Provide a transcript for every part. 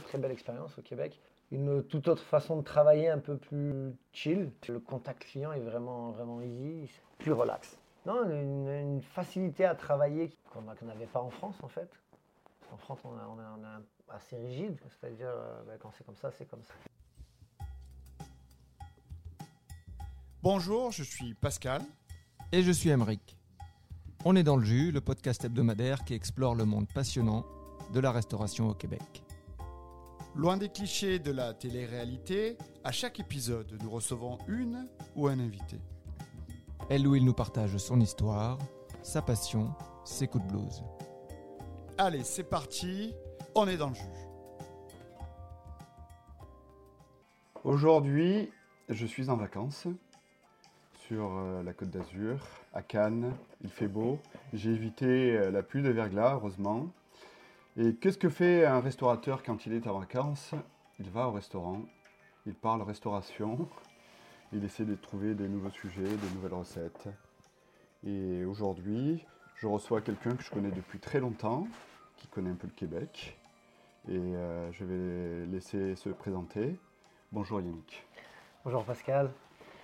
très très belle expérience au Québec. Une toute autre façon de travailler, un peu plus chill. Le contact client est vraiment, vraiment easy, plus relax. Non, une, une facilité à travailler qu'on n'avait pas en France en fait. En France, on, a- on a- on est assez rigide, c'est-à-dire euh, ben, quand c'est comme ça, c'est comme ça. Bonjour, je suis Pascal. Et je suis Emeric. On est dans le jus, le podcast hebdomadaire qui explore le monde passionnant de la restauration au Québec. Loin des clichés de la télé-réalité, à chaque épisode, nous recevons une ou un invité. Elle où il nous partage son histoire, sa passion, ses coups de blues. Allez, c'est parti, on est dans le jus. Aujourd'hui, je suis en vacances sur euh, la côte d'Azur, à Cannes. Il fait beau. J'ai évité euh, la pluie de verglas, heureusement. Et qu'est-ce que fait un restaurateur quand il est en vacances? Il va au restaurant, il parle restauration, il essaie de trouver des nouveaux sujets, des nouvelles recettes. Et aujourd'hui, je reçois quelqu'un que je connais depuis très longtemps, qui connaît un peu le Québec. Et euh, je vais laisser se présenter. Bonjour Yannick. Bonjour Pascal.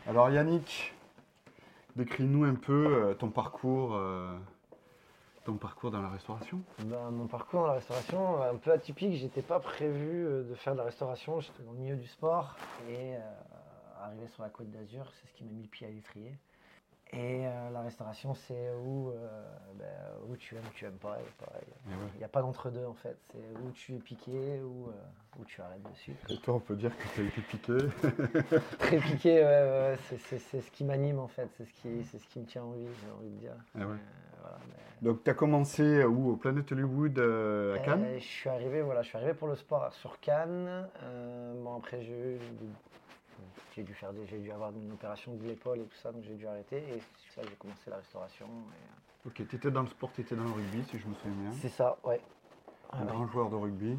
Alors Yannick, décris-nous un peu euh, ton parcours, euh, ton parcours dans la restauration. Ben, mon parcours dans la restauration, un peu atypique, j'étais pas prévu euh, de faire de la restauration, j'étais dans le milieu du sport et euh, arrivé sur la côte d'Azur, c'est ce qui m'a mis le pied à l'étrier. Et euh, la restauration, c'est où, euh, ben, où tu aimes, tu aimes pas, ouais. Il n'y a pas d'entre-deux en fait, c'est où tu es piqué ou où, où tu arrêtes dessus. Et toi, on peut dire que tu as été piqué. Très piqué, ouais, ouais, c'est- c'est c'est ce qui m'anime en fait, c'est ce, qui- c'est ce qui me tient en vie, j'ai envie de dire. Ah. Euh, mais- Donc tu as commencé où Au Planet Hollywood euh, à Cannes? Euh, je suis arrivé, voilà, je suis arrivé pour le sport sur Cannes. Euh, bon après j'ai dû faire j'ai dû avoir une opération de l'épaule et tout ça, donc j'ai dû arrêter. Et c'est ça j'ai commencé la restauration. et, Ok, tu étais dans le sport, tu étais dans le rugby, si je me souviens bien. C'est ça, ouais. Ah, Un ouais. grand joueur de rugby,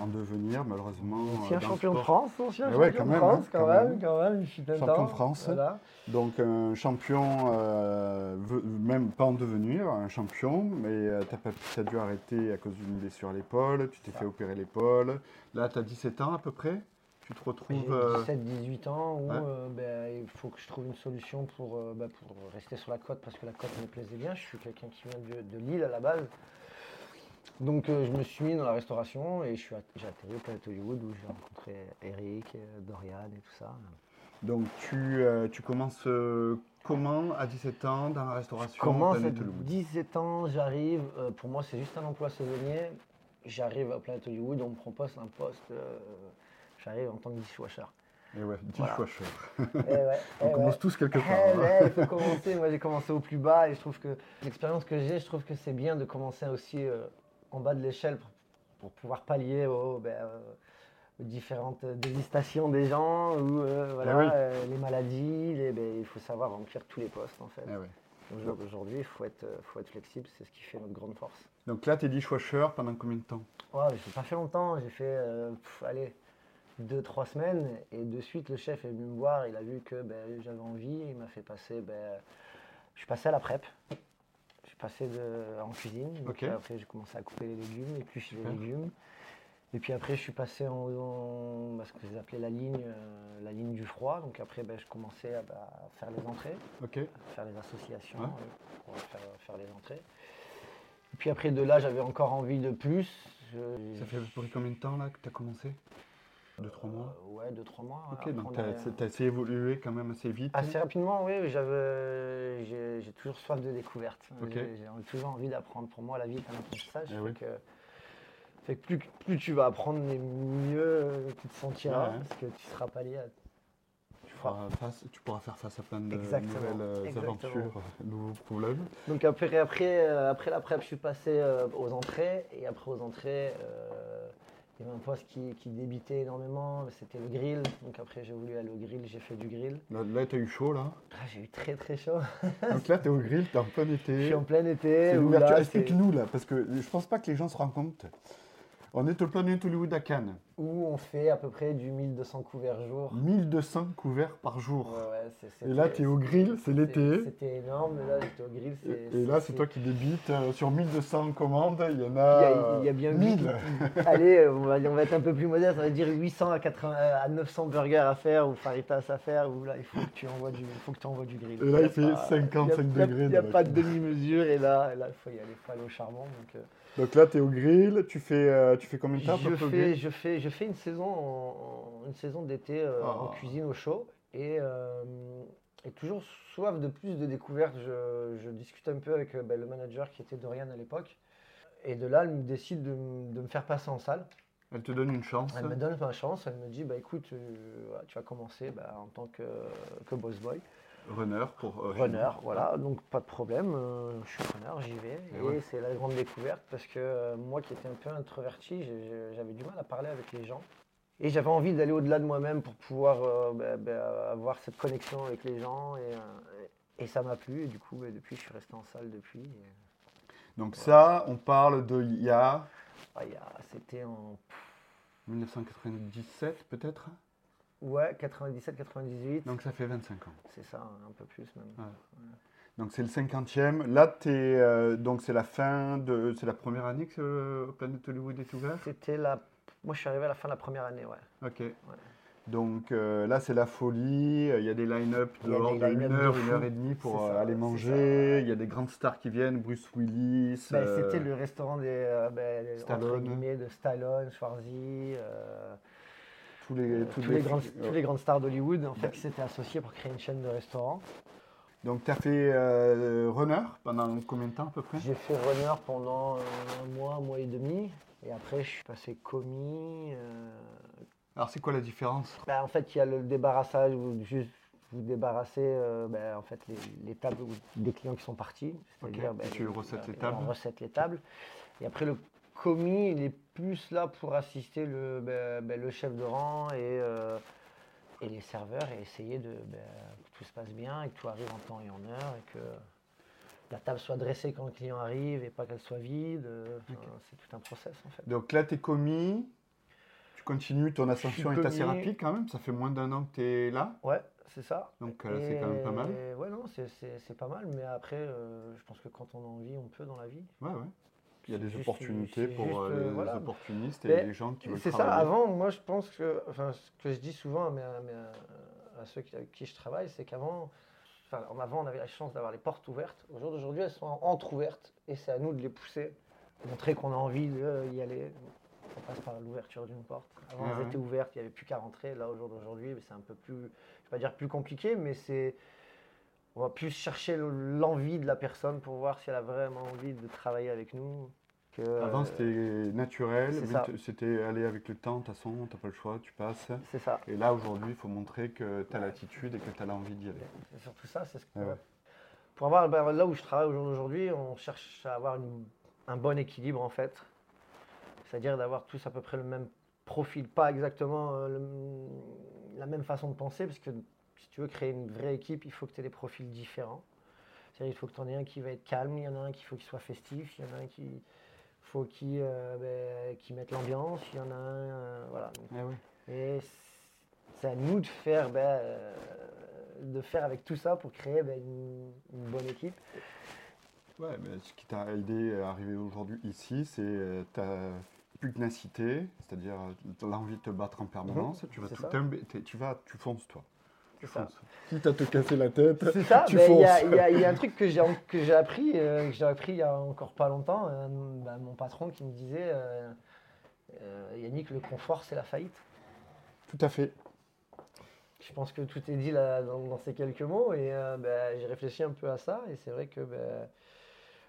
en devenir, malheureusement. euh, Ancien le champion de. France, ancien ouais, champion quand de France, hein, quand, quand même, même. quand même, fut un Champion de France. Voilà. Donc un champion, euh, même pas en devenir, un champion, mais tu as, dû arrêter à cause d'une blessure à l'épaule, tu t'es fait opérer l'épaule. Là, tu as 17 ans à peu près? Tu te retrouves... euh, 17-18 ans où ouais. euh, ben, il faut que je trouve une solution pour, euh, ben, pour rester sur la côte parce que la côte me plaisait bien. Je suis quelqu'un qui vient de, de Lille à la base. Donc euh, je me suis mis dans la restauration et je j'ai atterri au Planet Hollywood où j'ai rencontré Eric, euh, Dorian et tout ça. Donc tu, euh, tu commences euh, comment à 17 ans dans la restauration Comment au à Planet Hollywood? 17 ans, j'arrive, pour moi c'est juste un emploi saisonnier. J'arrive au Planet Hollywood, on me propose un poste, j'arrive en tant que dishwasher. Et ouais, Voilà. dishwasher. Eh ouais, On eh ouais. commence tous quelque Eh part. hein. ouais, il faut commencer. Moi, j'ai commencé au plus bas et je trouve que l'expérience que j'ai, je trouve que c'est bien de commencer aussi euh, en bas de l'échelle pour, pour pouvoir pallier aux, ben, euh, aux différentes désistations des gens ou euh, voilà, oui. euh, les maladies. les- ben, il faut savoir remplir tous les postes en fait. Donc, Aujourd'hui, il faut être, faut être flexible, c'est ce qui fait notre grande force. Donc là, tu es dishwasher pendant combien de temps? Ouais, j'ai pas fait longtemps, j'ai fait, euh, pff, allez, deux, trois semaines, et de suite, le chef est venu me voir, il a vu que ben, j'avais envie, il m'a fait passer, ben, je suis passé à la prep, je passé de, en cuisine, donc après j'ai commencé à couper les légumes, éplucher les légumes, et puis après je suis passé en, en- ce que j'ai appelé la ligne, euh, la ligne du froid, donc après ben, je commençais à, bah, faire les entrées, à faire les associations, Ouais. euh, pour faire, faire les entrées. Et puis après de là, j'avais encore envie de plus. Je- Ça fait à peu près combien de temps là que tu as commencé? 2-3 mois Euh, ouais, 2-3 mois. Ok, donc on tu as, assez évolué quand même assez vite. Assez rapidement, oui, j'ai, toujours soif de découverte. J'ai, toujours envie d'apprendre. Pour moi, la vie est un apprentissage. Eh oui. que, fait que plus, plus tu vas apprendre, mieux euh, tu te sentiras, Ouais, parce que tu seras pas lié à... Face- tu pourras faire face à plein de Exactement, nouvelles euh, exactement. aventures, euh, nouveaux problèmes. Donc après, après, euh, après la prep, je suis passé euh, aux entrées. Et après aux entrées, euh, il y avait un poste qui, qui débitait énormément. C'était le grill. Donc après, j'ai voulu aller au grill. J'ai fait du grill. Là, tu as eu chaud là. Ah, j'ai eu très très chaud. Donc là, tu es au grill, tu es en plein Je été. suis en plein été. Là, Explique-nous là, parce que je pense pas que les gens se rendent compte. On est au Planet Hollywood à Cannes. Où on fait à peu près du 1200 couverts jour. 1200 couverts par jour. Ouais, Et là, tu es au grill, c'est l'été. C'était énorme, là j'étais au grill. Et, là, c'est toi qui débites. euh, sur 1200 commandes, il y en a, il y a bien 1000. Allez, on va, on va être un peu plus modeste, on va dire 800 à, 80, à 900 burgers à faire ou faritas à faire, ou là il faut que tu envoies du, il faut que tu envoies du grill. Et là, il fait pas- 55 y a- y a- degrés Il n'y a pas de demi-mesure et là, et là il faut y aller, faut aller au charbon. Donc, euh, Donc là, tu es au grill. Tu fais, euh, tu fais combien de temps je, fais, je, fais, je fais une saison, en- une saison d'été euh, en Ah. cuisine au chaud et, euh, et toujours soif de plus de découvertes. Je, je discute un peu avec ben, le manager qui était Dorian à l'époque. Et de là, elle me décide de, me faire passer en salle. Elle te donne une chance. Elle me donne ma chance, elle me dit bah écoute, tu vas commencer bah, en tant que, que boss boy, Runner pour euh, runner, voilà, donc pas de problème, euh, je suis runner, j'y vais. Et Et, ouais. c'est la grande découverte parce que euh, moi qui étais un peu introverti, j'avais du mal à parler avec les gens. Et j'avais envie d'aller au-delà de moi-même pour pouvoir bah, bah, avoir cette connexion avec les gens et, et ça m'a plu et du coup bah, depuis je suis resté en salle depuis. Et, Donc ça, on parle de il y a ah, il y a- C'était en 1997 peut-être? Ouais, 97-98, Donc ça fait 25 ans. c'est ça, un peu plus même. Donc c'est le 50e. Là, euh, donc c'est la fin de... C'est la première année que euh, Planet Hollywood est ouvert? C'était la. Moi, je suis arrivé à la fin de la première année, ouais. Ok. Donc euh, là, c'est la folie. Il y a des line-up dehors de line-up 1 heure, de 1 fou. heure et demie pour euh, ça, aller manger. Il y a des grandes stars qui viennent, Bruce Willis. Ben, euh, C'était le restaurant des, euh, ben, entre Stallone. guillemets, de Stallone, Schwarzy, tous les, tous, les grandes, tous les grandes stars d'Hollywood en fait, Ben. qui s'étaient associés pour créer une chaîne de restaurants. Donc tu as fait euh, runner pendant combien de temps à peu près? J'ai fait runner pendant euh, un mois, un mois et demi. Et après, je suis passé commis. euh, Alors c'est quoi la différence? Ben, en fait, il y a le débarrassage où juste vous débarrassez euh, ben, en fait, les, les tables où- des clients qui sont partis. C'est-à-dire, et tu recettes les tables. On recette les tables. Et après, le commis, il est plus là pour assister le, ben, ben, le chef de rang et, euh, et les serveurs et essayer de, ben, que tout se passe bien et que tout arrive en temps et en heure et que la table soit dressée quand le client arrive et pas qu'elle soit vide. euh, C'est tout un process en fait. Donc là, tu es commis. Tu continues, ton ascension est assez rapide quand même. Ça fait moins d'un an que tu es là. Ouais, c'est ça. Donc euh, c'est quand même pas mal. Ouais, non, c'est- pas mal, mais après, euh, je pense que quand on a envie, on peut dans la vie. Ouais, ouais. Il y a des juste- opportunités pour juste, euh, euh, les voilà. opportunistes et Mais les gens qui veulent C'est ça, avant, moi je pense que, enfin, ce que je dis souvent à, ceux qui, avec qui je travaille, c'est qu'avant, enfin, en avant, on avait la chance d'avoir les portes ouvertes. Au jour d'aujourd'hui, elles sont entre-ouvertes et c'est à nous de les pousser, montrer qu'on a envie d'y aller. On passe par l'ouverture d'une porte. Avant, elles ouais. étaient ouvertes, il n'y avait plus qu'à rentrer. Là, au jour d'aujourd'hui, c'est un peu plus, je vais pas dire plus compliqué, mais c'est. On va plus chercher le- l'envie de la personne pour voir si elle a vraiment envie de travailler avec nous. Que, Avant, euh, c'était naturel, c'était aller avec le temps, de toute façon, tu n'as pas le choix, tu passes. C'est ça. Et là, aujourd'hui, il faut montrer que tu as l'attitude et que tu as l'envie d'y aller. C'est surtout ça, c'est ce que. Ouais. Pour avoir ben, là où je travaille au jour d'aujourd'hui, on cherche à avoir une- un bon équilibre en fait. C'est-à-dire d'avoir tous à peu près le même profil, pas exactement euh, le- la même façon de penser, parce que si tu veux créer une vraie équipe, il faut que tu aies des profils différents. C'est-à-dire il faut que tu en aies un qui va être calme, il y en a un qui faut qu'il soit festif, il y en a un qui faut euh, ben, qui mette l'ambiance, il y en a un. euh, voilà. Donc, Eh oui. et c'est à nous de faire, ben, euh, de faire avec tout ça pour créer ben, une, une bonne équipe. Ouais, mais ce qui t'a aidé à arriver aujourd'hui ici, c'est ta pugnacité, c'est-à-dire l'envie de te battre en permanence. Tu vas Mhm. tout ça. tu vas, tu fonces toi. Tu C'est ça. fonces. Quitte à te casser la tête, C'est ça, tu ben, il y, a- y y un truc que j'ai que j'ai appris, euh, que j'ai appris il y a encore pas longtemps, euh, ben, mon patron qui me disait euh, Yannick, le confort c'est la faillite. Tout à fait. Je pense que tout est dit là, dans, dans ces quelques mots et ben, j'ai réfléchi un peu à ça et c'est vrai que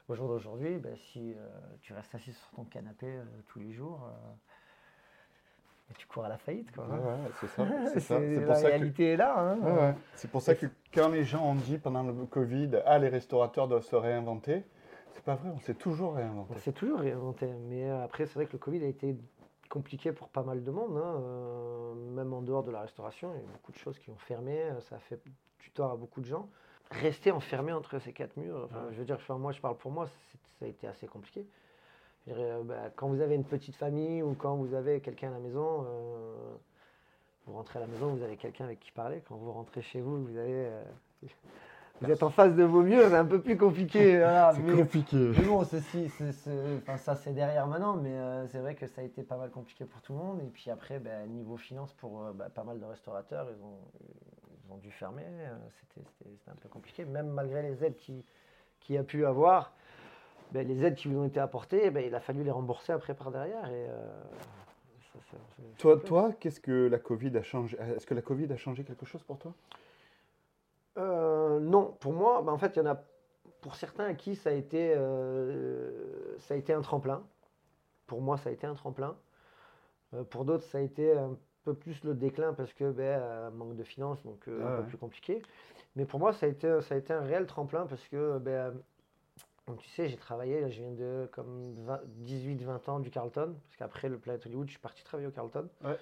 au jour d'aujourd'hui, si tu restes assis sur ton canapé tous les jours, tu cours à la faillite. Quoi, hein. ouais, c'est ça. C'est ça. C'est la pour ça que réalité est là. hein. Ouais, ouais. C'est pour ça que quand les gens ont dit pendant le Covid, ah, les restaurateurs doivent se réinventer, c'est pas vrai, on s'est toujours réinventé. On s'est toujours réinventé. Mais euh, après, c'est vrai que le Covid a été compliqué pour pas mal de monde, hein, euh, même en dehors de la restauration. Il y a eu beaucoup de choses qui ont fermé. euh, Ça a fait du tort à beaucoup de gens. Rester enfermé entre ces quatre murs, enfin, je veux dire, enfin, moi je parle pour moi, ça a été assez compliqué. Euh, bah, quand vous avez une petite famille ou quand vous avez quelqu'un à la maison, euh, vous rentrez à la maison, vous avez quelqu'un avec qui parler. Quand vous rentrez chez vous, vous avez, euh, vous êtes en face de vos murs, c'est un peu plus compliqué. voilà. C'est compliqué. mais bon, ceci, c'est- c'est- enfin, ça c'est derrière maintenant, mais c'est vrai que ça a été pas mal compliqué pour tout le monde. Et puis après, ben, niveau finance, pour bah, pas mal de restaurateurs, ils ont, ils ont dû fermer. C'était c'était- c'était un peu compliqué, même malgré les aides qui- qu'il y a pu avoir. Ben, les aides qui vous ont été apportées, ben, il a fallu les rembourser après par derrière. Et, euh, ça, Toi, toi qu'est-ce que la Covid a changé? Est-ce que la Covid a changé quelque chose pour toi? Euh, non, pour moi, bah, en fait, il y en a pour certains à qui ça a été, euh, ça a été un tremplin. Pour moi, ça a été un tremplin. Pour d'autres, ça a été un peu plus le déclin parce que ben, manque de finances, donc euh, Ah un peu ouais. plus compliqué. Mais pour moi, ça a été, ça a été un réel tremplin parce que, ben, donc, tu sais, j'ai travaillé, je viens de comme 18-20 ans du Carlton, parce qu'après le Planet Hollywood, je suis parti travailler au Carlton. Ouais.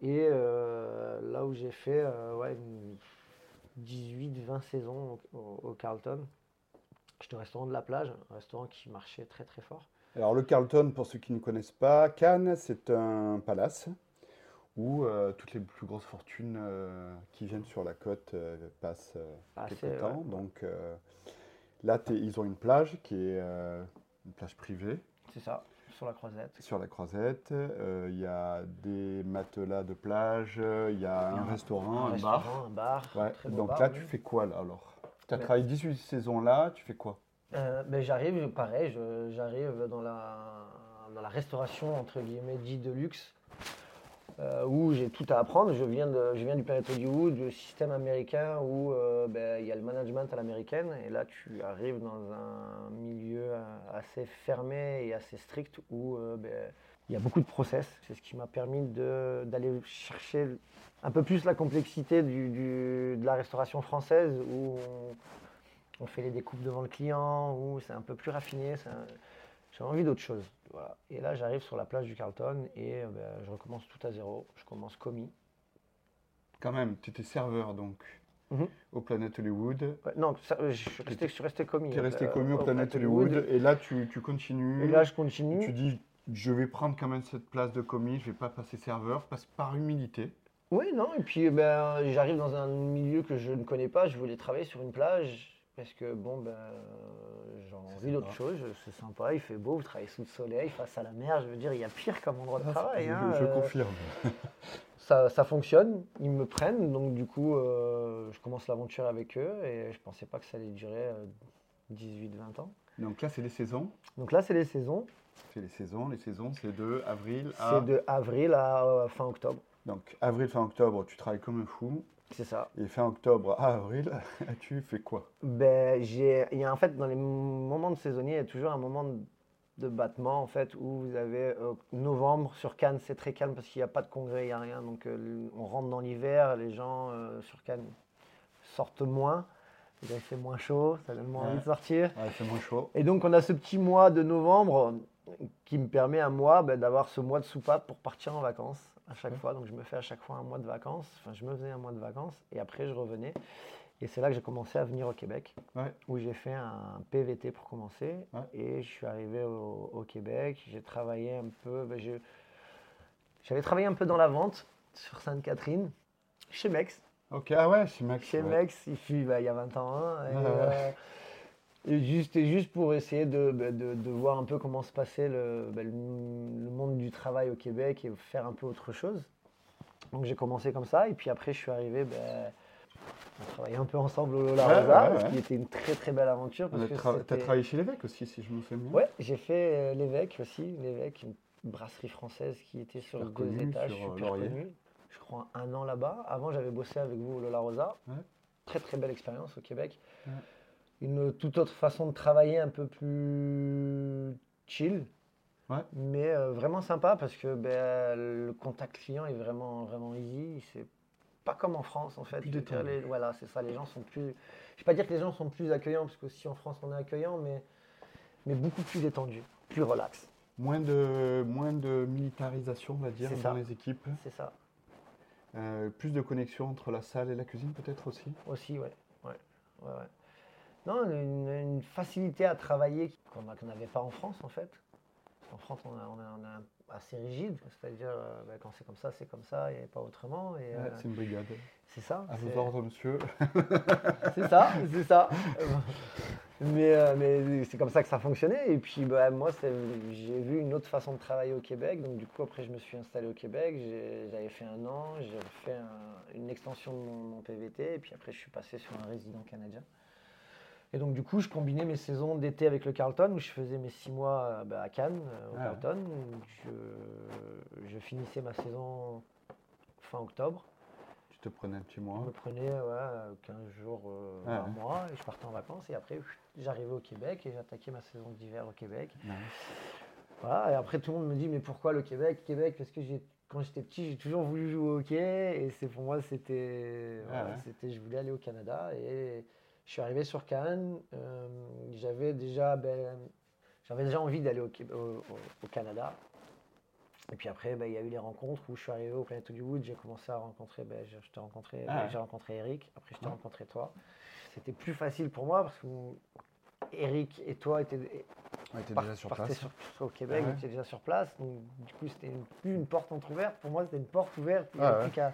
Et euh, là où j'ai fait euh, ouais, une 18-20 saisons au, Carlton. J'étais au restaurant de la plage, un restaurant qui marchait très très fort. Alors le Carlton, pour ceux qui ne connaissent pas, Cannes, c'est un palace où euh, toutes les plus grosses fortunes qui viennent sur la côte passent temps. ouais. Donc là, ils ont une plage qui est euh, une plage privée C'est ça, sur la croisette. sur la croisette. Euh, Il y a des matelas de plage, euh, il y a un restaurant, un, bar. restaurant, un bar. Ouais, très Donc bar, là, oui. tu fais quoi là alors? Tu as travaillé 18 saisons là, tu fais quoi? Euh, ben, j'arrive, pareil, j'arrive dans la, dans la restauration entre guillemets dit de luxe, euh, où j'ai tout à apprendre. Je viens, de, je du Planet Hollywood, du système américain où euh, ben, il y a le management à l'américaine, et là tu arrives dans un milieu euh, assez fermé et assez strict où ben, il y a beaucoup de process. C'est ce qui m'a permis d'aller chercher un peu plus la complexité de la restauration française où on fait les découpes devant le client, où c'est un peu plus raffiné. J'ai envie d'autre chose. Voilà. Et là, j'arrive sur la plage du Carlton et euh, ben, je recommence tout à zéro. Je commence commis. Quand même, tu étais serveur donc Mhm. au Planet Hollywood. Ouais, non, ça, euh, je, suis resté, je suis resté commis. Tu es resté euh, commis au Planet Hollywood et là tu, tu continues. Et là, je continue. Tu dis, je vais prendre quand même cette place de commis, je vais pas passer serveur, parce par humilité. Oui, non, et puis ben, j'arrive dans un milieu que je ne connais pas. Je voulais travailler sur une plage parce que bon, ben, j'ai envie d'autre chose. C'est sympa, il fait beau, vous travaillez sous le soleil, face à la mer. Je veux dire, il y a pire comme endroit de Ah, travail. je, hein, je euh, confirme. ça, ça fonctionne, ils me prennent, donc du coup, euh, je commence l'aventure avec eux et je pensais pas que ça allait durer euh, 18-20 ans. Donc là, c'est les saisons. Donc là, c'est les saisons. C'est les saisons. Les saisons, c'est de avril à. C'est de avril à euh, fin octobre. Donc avril, fin octobre, tu travailles comme un fou. C'est ça. Et fin octobre à avril, tu fais quoi? Ben, j'ai, il y a en fait dans les moments de saisonnier, il y a toujours un moment de, de battement en fait où vous avez euh, novembre sur Cannes, c'est très calme parce qu'il n'y a pas de congrès, il n'y a rien, donc euh, on rentre dans l'hiver, les gens euh, sur Cannes sortent moins, il fait moins chaud, ça donne moins Ouais. envie de sortir. Ouais, c'est moins chaud. Et donc on a ce petit mois de novembre qui me permet à moi ben, d'avoir ce mois de soupape pour partir en vacances à chaque Ouais. fois. Donc je me fais à chaque fois un mois de vacances. Enfin, je me faisais un mois de vacances et après je revenais. Et c'est là que j'ai commencé à venir au Québec, Ouais. où j'ai fait un PVT pour commencer. Ouais. Et je suis arrivé au, au Québec. J'ai travaillé un peu. ben, J'avais travaillé un peu dans la vente sur Sainte-Catherine, chez Mex. Ok, ah ouais, chez Max. Chez ouais. Mex, il fut bah, il y a 20 ans. hein, et, ouais. euh, juste, juste pour essayer de, bah, de- de voir un peu comment se passait le, bah, le- le monde du travail au Québec et faire un peu autre chose. Donc j'ai commencé comme ça et puis après je suis arrivé, bah, on travaillait un peu ensemble au Lola Ouais, Rosa, ouais, ce qui était une très très belle aventure. Tu as travaillé chez l'évêque aussi, si je me souviens bien. Ouais, j'ai fait euh, l'évêque aussi, l'évêque, une brasserie française qui était sur Super deux étages, sur, euh, super connue. Je crois un an là-bas. Avant, j'avais bossé avec vous au Lola Rosa. Très très belle expérience au Québec. Une toute autre façon de travailler, un peu plus chill. Ouais. Mais euh, vraiment sympa parce que ben, le contact client est vraiment, vraiment easy. C'est pas comme en France en fait. Les- voilà, c'est ça. Les gens sont plus. Je vais pas dire que les gens sont plus accueillants parce qu'aussi en France on est accueillant, mais, mais beaucoup plus détendu, plus relax. Moins de, moins de militarisation, on va dire, dans ça. les équipes. C'est ça Euh, plus de connexion entre la salle et la cuisine, peut-être aussi. aussi, ouais. ouais, ouais, ouais. Non, une, une facilité à travailler qu'on n'avait pas en France en fait. En France, on, a, on, a, on a assez rigide, c'est-à-dire euh, bah, quand c'est comme ça, c'est comme ça et pas autrement. Et, euh, c'est une brigade. c'est ça. À c'est- vos ordres, monsieur. C'est ça, c'est ça. mais euh, mais c'est comme ça que ça fonctionnait. Et puis bah, moi, j'ai vu une autre façon de travailler au Québec. Donc du coup, après, je me suis installé au Québec. J'avais fait un an, j'ai fait un- une extension de mon, mon PVT. Et puis après, je suis passé sur un résident canadien. Et donc du coup, je combinais mes saisons d'été avec le Carlton, où je faisais mes six mois euh, bah, à Cannes, euh, au Ah. Carlton. Je, je finissais ma saison fin octobre. Tu te prenais un petit Je mois. me prenais ouais, 15 jours euh, Ah par ouais. mois et je partais en vacances. Et après, j'arrivais au Québec et j'attaquais ma saison d'hiver au Québec. Voilà, et après, tout le monde me dit Mais pourquoi le Québec Québec? Parce que j'ai- quand j'étais petit, j'ai toujours voulu jouer au hockey. Et c'est pour moi, c'était. Ah voilà, c'était je voulais aller au Canada. Et je suis arrivé sur Cannes. euh, j'avais déjà. ben, j'avais déjà envie d'aller au, Canada. Et puis après, ben, il y a eu les rencontres où je suis arrivé au Planet Hollywood, j'ai commencé à rencontrer, ben, je, je t'ai rencontré, Ah ouais. j'ai rencontré Eric, après je t'ai Ouais. rencontré toi. C'était plus facile pour moi parce que Eric et toi étaient, Ouais, par- déjà sur place. sur, sur- au Québec, Ah étiez déjà sur place. Donc du coup, c'était une- plus une porte entrouverte. Pour moi, c'était une porte ouverte. Il n'y Ah avait ouais. plus qu'à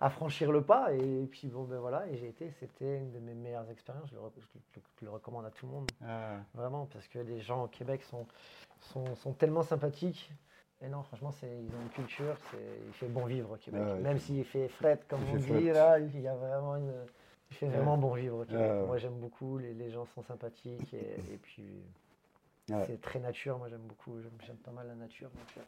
à franchir le pas. Et puis bon, ben voilà, et j'ai été, c'était une de mes meilleures expériences. Je le, re- je le- je le recommande à tout le monde. Ah, Vraiment, parce que les gens au Québec sont, sont, sont tellement sympathiques. Et non, franchement, c'est, ils ont une culture, c'est, il fait bon vivre au Québec. Ah Même il s'il fait fret, comme on dit, là, il y a vraiment une. Il fait vraiment bon vivre au Québec. ouais. Moi, j'aime beaucoup, les, les gens sont sympathiques et, et puis c'est très nature. Moi, j'aime beaucoup, j'aime, pas mal la nature. Donc, euh,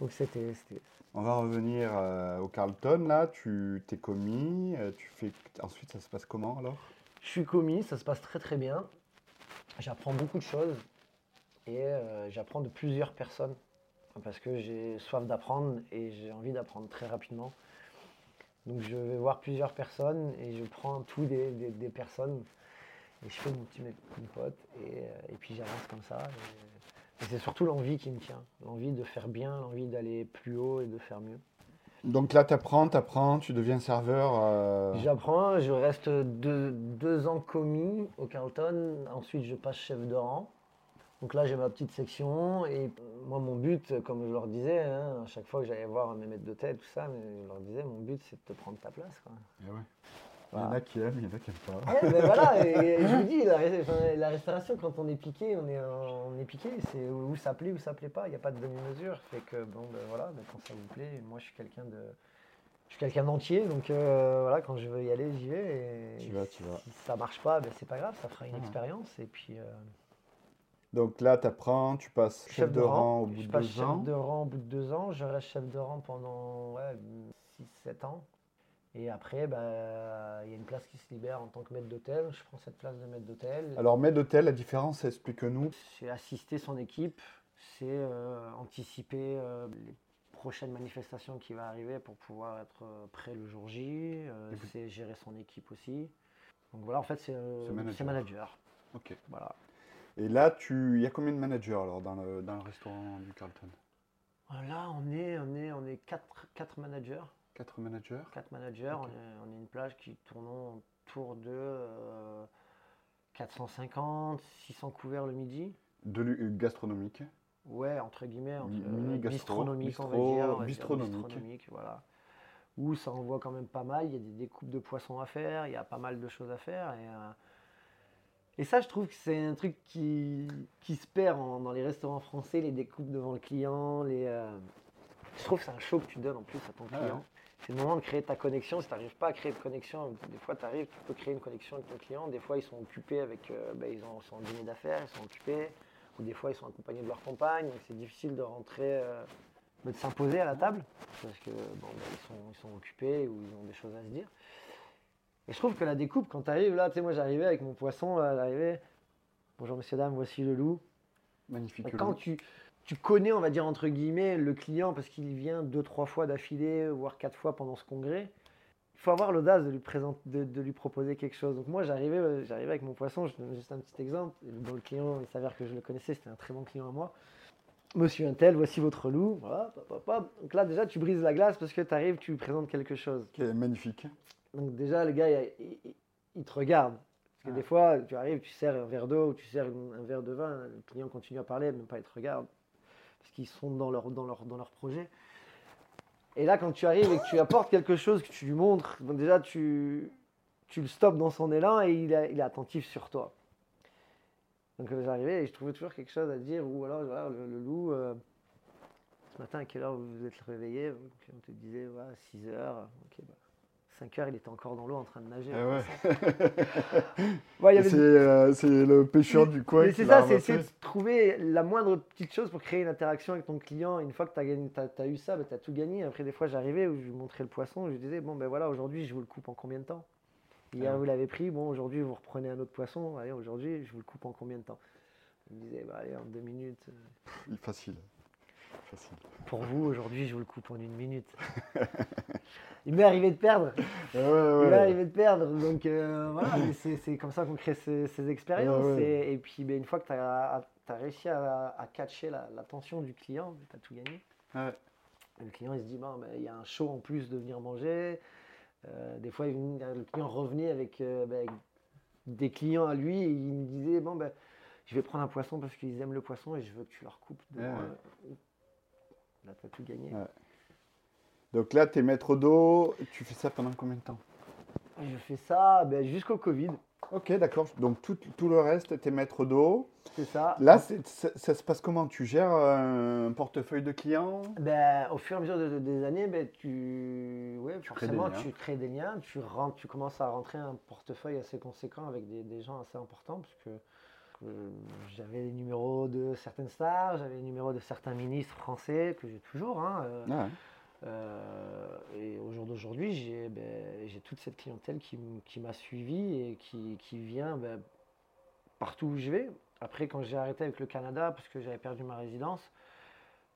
donc c'était, c'était, On va revenir euh, au Carlton, là. Tu t'es commis. euh, tu fais... Ensuite, ça se passe comment, alors? Je suis commis, ça se passe très très bien. J'apprends beaucoup de choses et euh, j'apprends de plusieurs personnes parce que j'ai soif d'apprendre et j'ai envie d'apprendre très rapidement. Donc je vais voir plusieurs personnes et je prends tout des, des- des personnes et je fais mon petit mes potes et, et puis j'avance comme ça. Et, et c'est surtout l'envie qui me tient, l'envie de faire bien, l'envie d'aller plus haut et de faire mieux. Donc là, t'apprends, t'apprends, tu deviens serveur. euh, J'apprends, je reste deux, deux ans commis au Carlton, ensuite je passe chef de rang. Donc là j'ai ma petite section et moi mon but, comme je leur disais, hein, à chaque fois que j'allais voir mes maîtres d'hôtel, tout ça, mais je leur disais mon but c'est de te prendre ta place. Quoi. eh ouais. Il y en a qui aiment, il y en a qui n'aiment pas. Ouais, ben voilà, et, et je vous dis, la, restauration, quand on est piqué, on est, on est piqué, c'est où ça plaît, où ça plaît pas, il n'y a pas de demi-mesure. Fait que bon, ben voilà, ben, quand ça vous plaît, moi je suis quelqu'un de. Je suis quelqu'un d'entier, donc euh, voilà, quand je veux y aller, j'y vais. Et Tu vas, tu vas. Si ça marche pas, ben, c'est pas grave, ça fera une Ah. expérience. Et puis, euh, Donc là, t'apprends, tu passes chef, de rang, au bout je de passe deux chef ans. de rang au bout de deux ans. Je reste chef de rang pendant 6-7 ans. Et après, bah, il y a une place qui se libère en tant que maître d'hôtel. Je prends cette place de maître d'hôtel. Alors, maître d'hôtel, la différence, explique-nous. C'est assister son équipe, c'est euh, anticiper euh, les prochaines manifestations qui vont arriver pour pouvoir être euh, prêt le jour J. euh, c'est gérer son équipe aussi. Donc voilà, en fait, c'est euh, manager. manager. Ok. Voilà. Et là, tu... il y a combien de managers alors dans le, dans le restaurant du Carlton? Là, on est, on est, on est quatre, quatre managers. Quatre managers Quatre managers. On, est, on est une plage qui tourne autour de euh, 450, 600 couverts le midi. De l'u- gastronomique. Ouais, entre guillemets, entre, euh, bistronomique, on va bistro- dire. on va dire bistronomique. bistronomique, voilà. Où ça envoie quand même pas mal. Il y a des découpes de poissons à faire, il y a pas mal de choses à faire. Et, euh, et ça, je trouve que c'est un truc qui, qui se perd en- dans les restaurants français, les découpes devant le client. Les, euh, Je trouve que c'est un show que tu donnes en plus à ton Ah client. C'est le moment de créer ta connexion. Si tu n'arrives pas à créer de connexion, des fois tu arrives, tu peux créer une connexion avec ton client. Des fois, ils sont occupés avec. euh, ben, ils ont- sont en dîner d'affaires, ils sont occupés. Ou des fois, ils sont accompagnés de leur compagne. Donc, c'est difficile de rentrer, euh, de s'imposer à la table. Parce que bon, ben, ils, sont, ils sont occupés ou ils ont des choses à se dire. Et je trouve que la découpe, quand tu arrives là, tu sais, moi j'arrivais avec mon poisson, là, j'arrivais. Bonjour messieurs, dames, voici le loup. Magnifique. Quand loup. tu, tu connais, on va dire entre guillemets, le client parce qu'il vient deux, trois fois d'affilée, voire quatre fois pendant ce congrès, il faut avoir l'audace de lui présenter, de, de lui proposer quelque chose. Donc moi, j'arrivais, euh, j'arrivais avec mon poisson. Je donne juste un petit exemple. Dans le client, il s'avère que je le connaissais. C'était un très bon client à moi. Monsieur Intel, voici votre loup. Voilà, pop, pop, pop. Donc là, déjà, tu brises la glace parce que tu arrives, tu lui présentes quelque chose. Ok, magnifique. Donc déjà, le gars, il, il- il te regarde. Parce que Ah. des fois, tu arrives, tu sers un verre d'eau, ou tu sers un verre de vin, le client continue à parler, même pas il te regarde. Parce qu'ils sont dans leur, dans, leur, dans leur projet. Et là, quand tu arrives et que tu apportes quelque chose, que tu lui montres, donc déjà, tu, tu le stoppes dans son élan et il est, attentif sur toi. Donc euh, j'arrivais et je trouvais toujours quelque chose à dire, ou alors le, loup, euh, ce matin à quelle heure vous vous êtes réveillé? On te disait voilà, 6 heures, ok, bah, 5 heures il était encore dans l'eau en train de nager. Ah ouais. Ouais, euh, c'est le pêcheur du coin c'est ça, c'est essayer de trouver la moindre petite chose pour créer une interaction avec ton client. Une fois que tu as, eu ça, tu as tout gagné. Après, des fois, j'arrivais où je lui montrais le poisson, je lui disais, bon, ben voilà, aujourd'hui, je vous le coupe en combien de temps? Hier, Ah. vous l'avez pris, bon, aujourd'hui, vous reprenez un autre poisson. Allez, aujourd'hui, je vous le coupe en combien de temps? Il me disait, bah, allez, en deux minutes. euh, Facile. Facile. Pour vous, aujourd'hui, je vous le coupe en une minute. Il m'est arrivé de perdre. Ouais, Il m'est arrivé de perdre. Donc euh, voilà, c'est comme ça qu'on crée ces, ces expériences. Et, et puis ben, une fois que tu as, réussi à, à catcher la- l'attention du client, tu as tout gagné. Le client il se dit, bon, ben, il y a un show en plus de venir manger. Euh, des fois, il le client revenait avec, euh, ben, avec des clients à lui et il me disait, bon, ben, je vais prendre un poisson parce qu'ils aiment le poisson et je veux que tu leur coupes. devant Ouais, ouais. eux. Là, tu as tout gagné. Ouais. Donc là, tu es maître d'eau, tu fais ça pendant combien de temps Je fais ça ben, jusqu'au Covid. Ok, d'accord. Donc tout, tout le reste, tu es maître d'eau. C'est ça. Là, c'est- ça, ça se passe comment? Tu gères un portefeuille de clients? Ben, au fur et à mesure de- de- des années, ben, tu, ouais, forcément, tu crées des liens, tu, rentres, tu commences à rentrer un portefeuille assez conséquent avec des, des gens assez importants, parce que euh, j'avais les numéros de certaines stars, j'avais les numéros de certains ministres français, que j'ai toujours. hein, euh, Ah ouais. euh, et au jour d'aujourd'hui, j'ai ben, toute cette clientèle qui, qui m'a suivi et qui, qui vient ben, partout où je vais. Après, quand j'ai arrêté avec le Canada, parce que j'avais perdu ma résidence,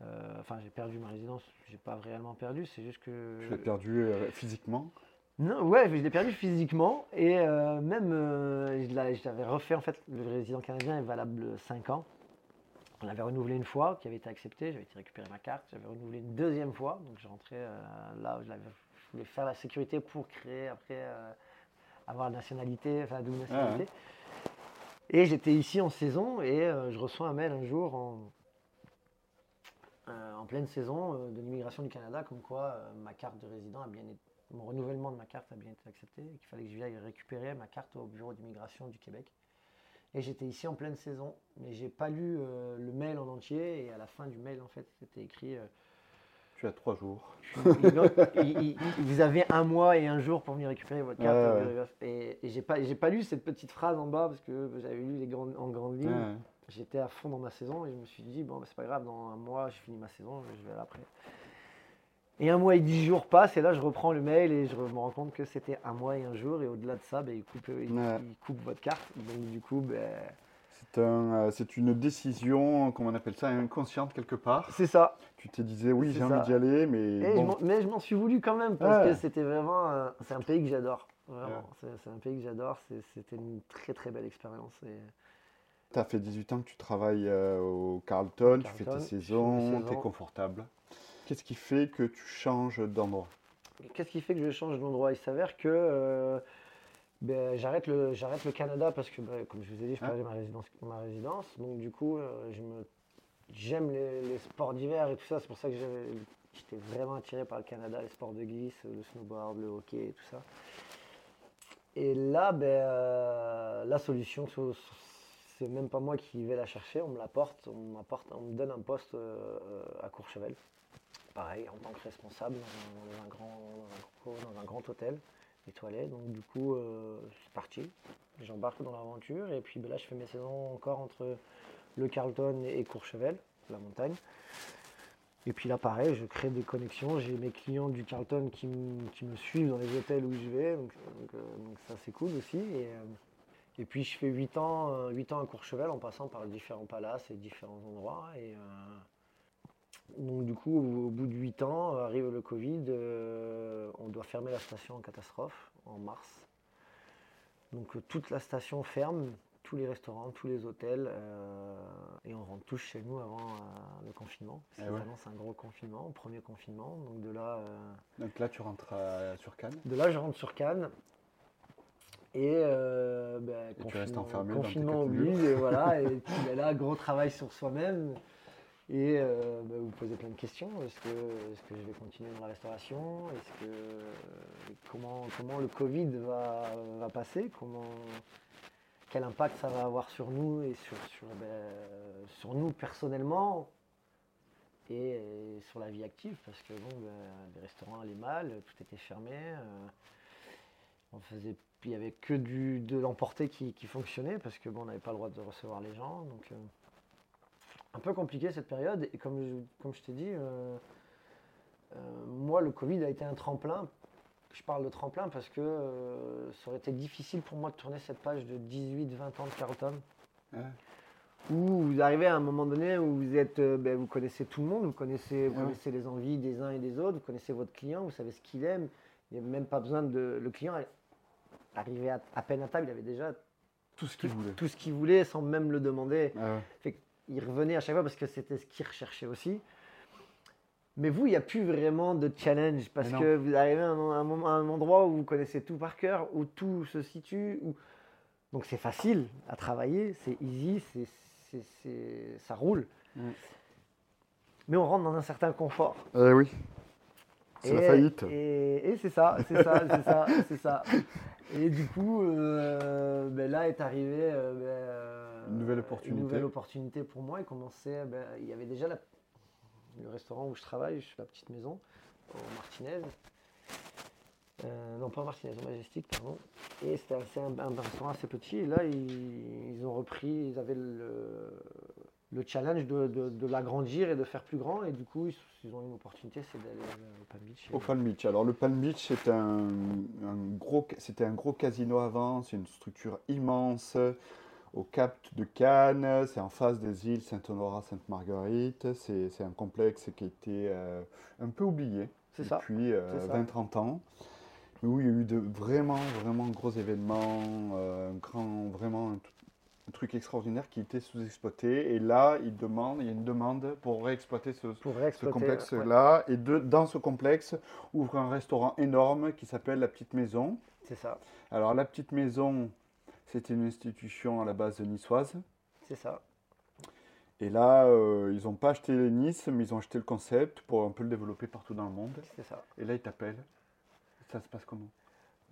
euh, enfin j'ai perdu ma résidence, j'ai pas réellement perdu, c'est juste que... Tu l'as perdu euh, physiquement? Non, ouais, je l'ai perdu physiquement et euh, même euh, je l'a- je l'avais refait en fait. Le résident canadien est valable 5 ans. On l'avait renouvelé une fois, qui avait été accepté, j'avais été récupérer ma carte, j'avais renouvelé une deuxième fois, donc je rentrais euh, là où je, je voulais faire la sécurité pour créer après avoir la nationalité, enfin la double nationalité. Et j'étais ici en saison et je reçois un mail un jour en, en pleine saison de l'immigration du Canada comme quoi ma carte de résident a bien été mon renouvellement de ma carte a bien été accepté et qu'il fallait que je vienne récupérer ma carte au bureau d'immigration du Québec. Et j'étais ici en pleine saison, mais j'ai pas lu euh, le mail en entier et à la fin du mail en fait c'était écrit euh, Tu as trois jours. il- il- il- vous avez un mois et un jour pour venir récupérer votre carte. Ouais. d'immigration. Et, et j'ai pas j'ai pas lu cette petite phrase en bas parce que j'avais lu les grandes, en grandes lignes. Ouais. J'étais à fond dans ma saison et je me suis dit, bon, bah, c'est pas grave, dans un mois, je finis ma saison, je vais aller après. Et un mois et dix jours passent et là, je reprends le mail et je me rends compte que c'était un mois et un jour et au-delà de ça, bah, ils, coupent, ils, Ouais. ils coupent votre carte. Donc, du coup, ben, C'est un, euh, c'est une décision, comment on appelle ça, inconsciente quelque part. c'est ça. Tu te disais, oui, j'ai envie d'y aller, mais je mais je m'en suis voulu quand même parce Ouais. que c'était vraiment. C'est un pays que j'adore. Vraiment. Ouais. C'est- un pays que j'adore. C'était une très très belle expérience. et- Tu as fait 18 ans que tu travailles euh, au Carlton, tu fais Carlton, tes je fais mes saisons, tu es confortable. Qu'est-ce qui fait que tu changes d'endroit? Qu'est-ce qui fait que je change d'endroit? Il s'avère que euh, ben, j'arrête le, j'arrête le Canada parce que, ben, comme je vous ai dit, je Ah. perdais ma résidence, ma résidence. Donc, du coup, euh, je me, j'aime les, les sports d'hiver et tout ça. C'est pour ça que j'étais vraiment attiré par le Canada, les sports de glisse, le snowboard, le hockey et tout ça. Et là, ben, euh, la solution, so- so- c'est même pas moi qui vais la chercher, on me l'apporte, on m'apporte, on me donne un poste à Courchevel. Pareil, en tant que responsable dans un, grand, dans un dans hôtel étoilé. Donc du coup, euh, c'est parti. J'embarque dans l'aventure et puis ben là, je fais mes saisons encore entre le Carlton et Courchevel, la montagne. Et puis là, pareil, je crée des connexions. J'ai mes clients du Carlton qui, me- suivent dans les hôtels où je vais. Donc, euh, ça, c'est cool aussi. Et, euh, puis, je fais 8 ans, 8 ans à Courchevel en passant par différents palaces et différents endroits. Donc, du coup, au, bout de 8 ans, arrive le Covid. euh, on doit fermer la station en catastrophe en mars. Donc, euh, toute la station ferme, tous les restaurants, tous les hôtels. euh, et on rentre tous chez nous avant le confinement. Eh ouais. annoncent un gros confinement, premier confinement. Donc, de là. Donc là, tu rentres sur Cannes. de là, je rentre sur Cannes. Et, Et tu restes confinement- enfermé dans tes confinement oblige, et voilà. Et ben là, gros travail sur soi-même. Et euh, bah, vous posez plein de questions. Est-ce que, est-ce que je vais continuer dans la restauration? Est-ce que comment, comment le Covid va, va passer? Comment, Quel impact ça va avoir sur nous et sur, sur, ben, sur nous personnellement et, et sur la vie active? Parce que bon, ben, les restaurants allaient mal, tout était fermé. euh, on faisait, il n'y avait que du, de l'emporter qui, qui fonctionnait parce que bon, on n'avait pas le droit de recevoir les gens. Donc, euh, un peu compliqué cette période. Et comme je, comme je t'ai dit, euh, euh, moi, le Covid a été un tremplin. Je parle de tremplin parce que euh, ça aurait été difficile pour moi de tourner cette page de 18-20 ans de Carlton. Ouais. Où vous arrivez à un moment donné où vous êtes, ben, vous connaissez tout le monde, vous connaissez, vous Ouais. connaissez les envies des uns et des autres, vous connaissez votre client, vous savez ce qu'il aime. Il n'y a même pas besoin de. Le client, arrivé à, à peine à table, il avait déjà Tout ce qu'il voulait. tout ce qu'il voulait sans même le demander. Ah ouais. Fait qu'il revenait à chaque fois parce que c'était ce qu'il recherchait aussi. Mais vous, il n'y a plus vraiment de challenge parce que vous arrivez à un, un moment- à un endroit où vous connaissez tout par cœur, où tout se situe. Où... Donc c'est facile à travailler, c'est easy, c'est, c'est- c'est- ça roule. Mm. Mais on rentre dans un certain confort. Eh oui. C'est la Et- faillite. Et, et c'est ça, c'est ça, c'est ça, c'est ça. Et du coup, euh, ben là est arrivée euh, ben, euh, Une nouvelle opportunité. une nouvelle opportunité pour moi. Il commençait, ben, il y avait déjà la- le restaurant où je travaille, je suis la petite maison, au Martinez. Euh, non, pas au Martinez, au Majestic, pardon. Et c'était un, un restaurant assez petit. Et là, ils, ils ont repris, ils avaient le, le challenge de, de- de l'agrandir et de faire plus grand. Et du coup, ils, ils ont eu une opportunité, c'est d'aller euh, au Palm Beach. Au Palm Beach. Alors le Palm Beach, c'est un, un gros, c'était un gros casino avant. C'est une structure immense au Cap de Cannes. C'est en face des îles Saint-Honorat, Sainte-Marguerite. C'est, c'est un complexe qui a été euh, un peu oublié ça. depuis euh, c'est ça. 20-30 ans. Mais où il y a eu de vraiment, vraiment gros événements, euh, un grand, vraiment un, truc extraordinaire qui était sous-exploité. Et là, il demande, il y a une demande pour réexploiter ce, ouais. complexe-là. Et de, dans ce complexe, ouvre un restaurant énorme qui s'appelle La Petite Maison. C'est ça, Alors, La Petite Maison, c'était une institution à la base niçoise. c'est ça. Et là, euh, ils n'ont pas acheté Nice, mais ils ont acheté le concept pour un peu le développer partout dans le monde. C'est ça. Et là, ils t'appellent. Ça se passe comment?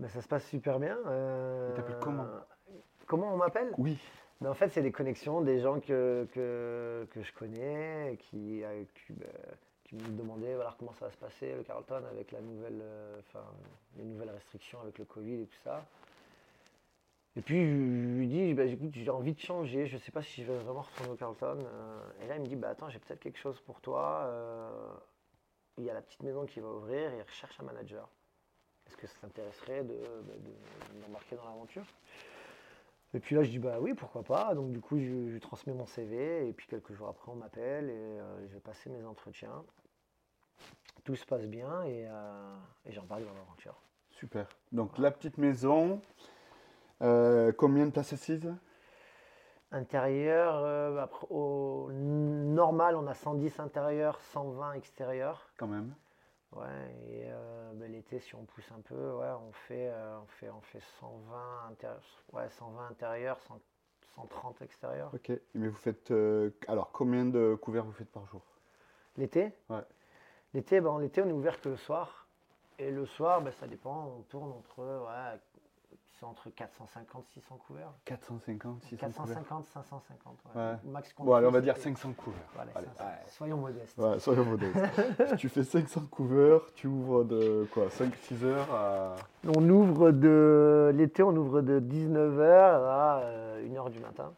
Mais ça se passe super bien. euh, Il t'appelle comment? Comment on m'appelle? Oui. Mais En fait, c'est des connexions, des gens que, que, que je connais, qui, euh, qui, bah, qui me demandaient voilà, comment ça va se passer, le Carlton, avec la nouvelle, enfin, les nouvelles restrictions avec le Covid et tout ça. Et puis, je lui dis, bah, écoute, j'ai envie de changer, je ne sais pas si je vais vraiment retourner au Carlton. euh, et là, il me dit, bah, attends, j'ai peut-être quelque chose pour toi. euh, il y a la petite maison qui va ouvrir et il recherche un manager. Est-ce que ça t'intéresserait de, de- d'embarquer dans l'aventure? Et puis là, je dis, bah oui, pourquoi pas. Donc, du coup, je, je lui transmets mon CV et puis quelques jours après, on m'appelle et euh, je vais passer mes entretiens. Tout se passe bien et, et j'embarque dans l'aventure. Super. Donc, La Petite Maison, euh, combien de places assises? Intérieur, euh, après, au normal, on a 110 intérieurs, 120 extérieurs. quand même Ouais, et euh, ben, l'été, si on pousse un peu, ouais, on fait, on fait, on fait 120 intérieurs, ouais, 120 intérieurs, 100 130 extérieurs. Ok. Mais vous faites. alors, combien de couverts vous faites par jour? L'été? Ouais. L'été, ben, l'été, on est ouvert que le soir. Et le soir, ben, ça dépend, on tourne entre, ouais, entre 450 600 couverts. 450, 600 couverts 450, 550. Ouais. Ouais. Max qu'on Bon, allez, on va dire c'est- 500 couverts. Voilà, Allez, 500. ouais. Soyons modestes. Ouais, soyons modestes. si tu fais 500 couverts, tu ouvres de quoi 5-6 heures à. On ouvre de. L'été, on ouvre de 19h à 1h du matin.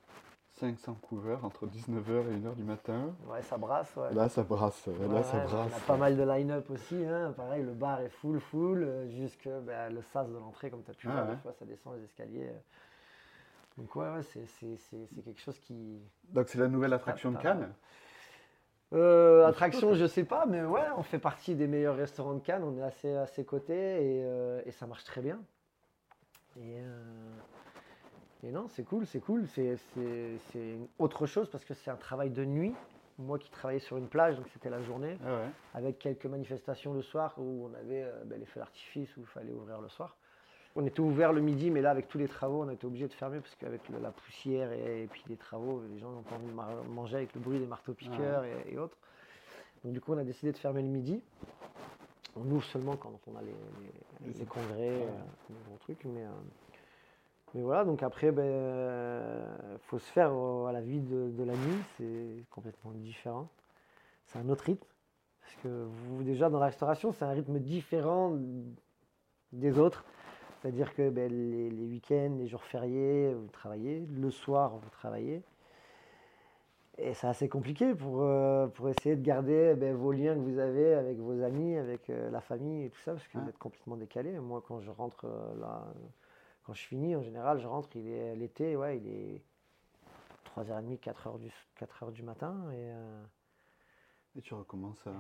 500 couverts entre 19h et 1h du matin. Ouais, ça brasse, ouais. Là, ça brasse. Ouais, Là, ça brasse. On a pas mal de line-up aussi. Hein. Pareil, le bar est full, full. euh, Jusque ben, le sas de l'entrée, comme tu as pu Ah voir, des fois, ça descend les escaliers. euh. Donc, ouais, ouais c'est- c'est c'est- c'est quelque chose qui. Donc, c'est la nouvelle attraction de Cannes? Euh, attraction, je sais pas, mais ouais, on fait partie des meilleurs restaurants de Cannes. On est assez à ses côtés et, euh, et ça marche très bien. Et, euh, et non, c'est cool, c'est cool. C'est autre chose parce que c'est un travail de nuit. Moi qui travaillais sur une plage, donc c'était la journée, Ah ouais. avec quelques manifestations le soir où on avait euh, ben, les feux d'artifice où il fallait ouvrir le soir. On était ouvert le midi, mais là, avec tous les travaux, on a été obligé de fermer parce qu'avec la poussière et, et puis les travaux, les gens n'ont pas envie de manger avec le bruit des marteaux-piqueurs et, et autres. Donc, du coup, on a décidé de fermer le midi. On ouvre seulement quand on a les, les- Les les congrès, Ouais. euh, les gros trucs. Mais, euh, mais voilà, donc après, il ben, faut se faire euh, à la vie de, de la nuit, c'est complètement différent. C'est un autre rythme. Parce que vous, déjà, dans la restauration, c'est un rythme différent des autres. C'est-à-dire que ben, les, les week-ends, les jours fériés, vous travaillez. Le soir, vous travaillez. Et c'est assez compliqué pour, euh, pour essayer de garder ben, vos liens que vous avez avec vos amis, avec euh, la famille et tout ça, parce que vous êtes complètement décalé. Moi, quand je rentre euh, là, euh, quand je finis, en général, je rentre, il est l'été, ouais, il est 3h30, 4h du, 4h du matin. Et, euh, Et tu recommences à.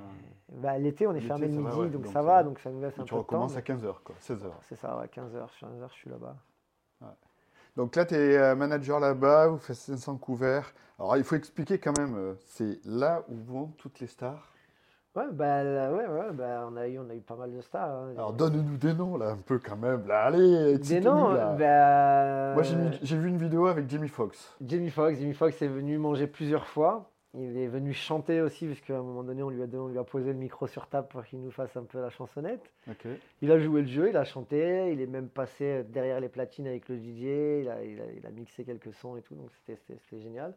bah, l'été, on est fermé le midi, va, ouais, donc, donc ça va, donc ça nous laisse un tu peu de temps. recommences mais- à 15h, quoi, 16h. C'est ça, ouais, 15h, 15h, je suis là-bas. Donc là, tu es manager là-bas, vous faites 500 couverts. Alors, il faut expliquer quand même, euh, c'est là où vont toutes les stars. Ouais, bah, ouais, ouais, bah, on, a eu, on a eu pas mal de stars. hein. Alors, donne-nous des noms, là, un peu quand même. Là, allez, Des noms, là. bah, Moi, j'ai mis- j'ai vu une vidéo avec Jamie Foxx. Jamie Foxx, Jamie Foxx est venu manger plusieurs fois. Il est venu chanter aussi, parce qu'à un moment donné, on lui, a, on lui a posé le micro sur table pour qu'il nous fasse un peu la chansonnette. Ok. Il a joué le jeu, il a chanté, il est même passé derrière les platines avec le DJ, il a, il a- il a mixé quelques sons et tout, donc c'était génial.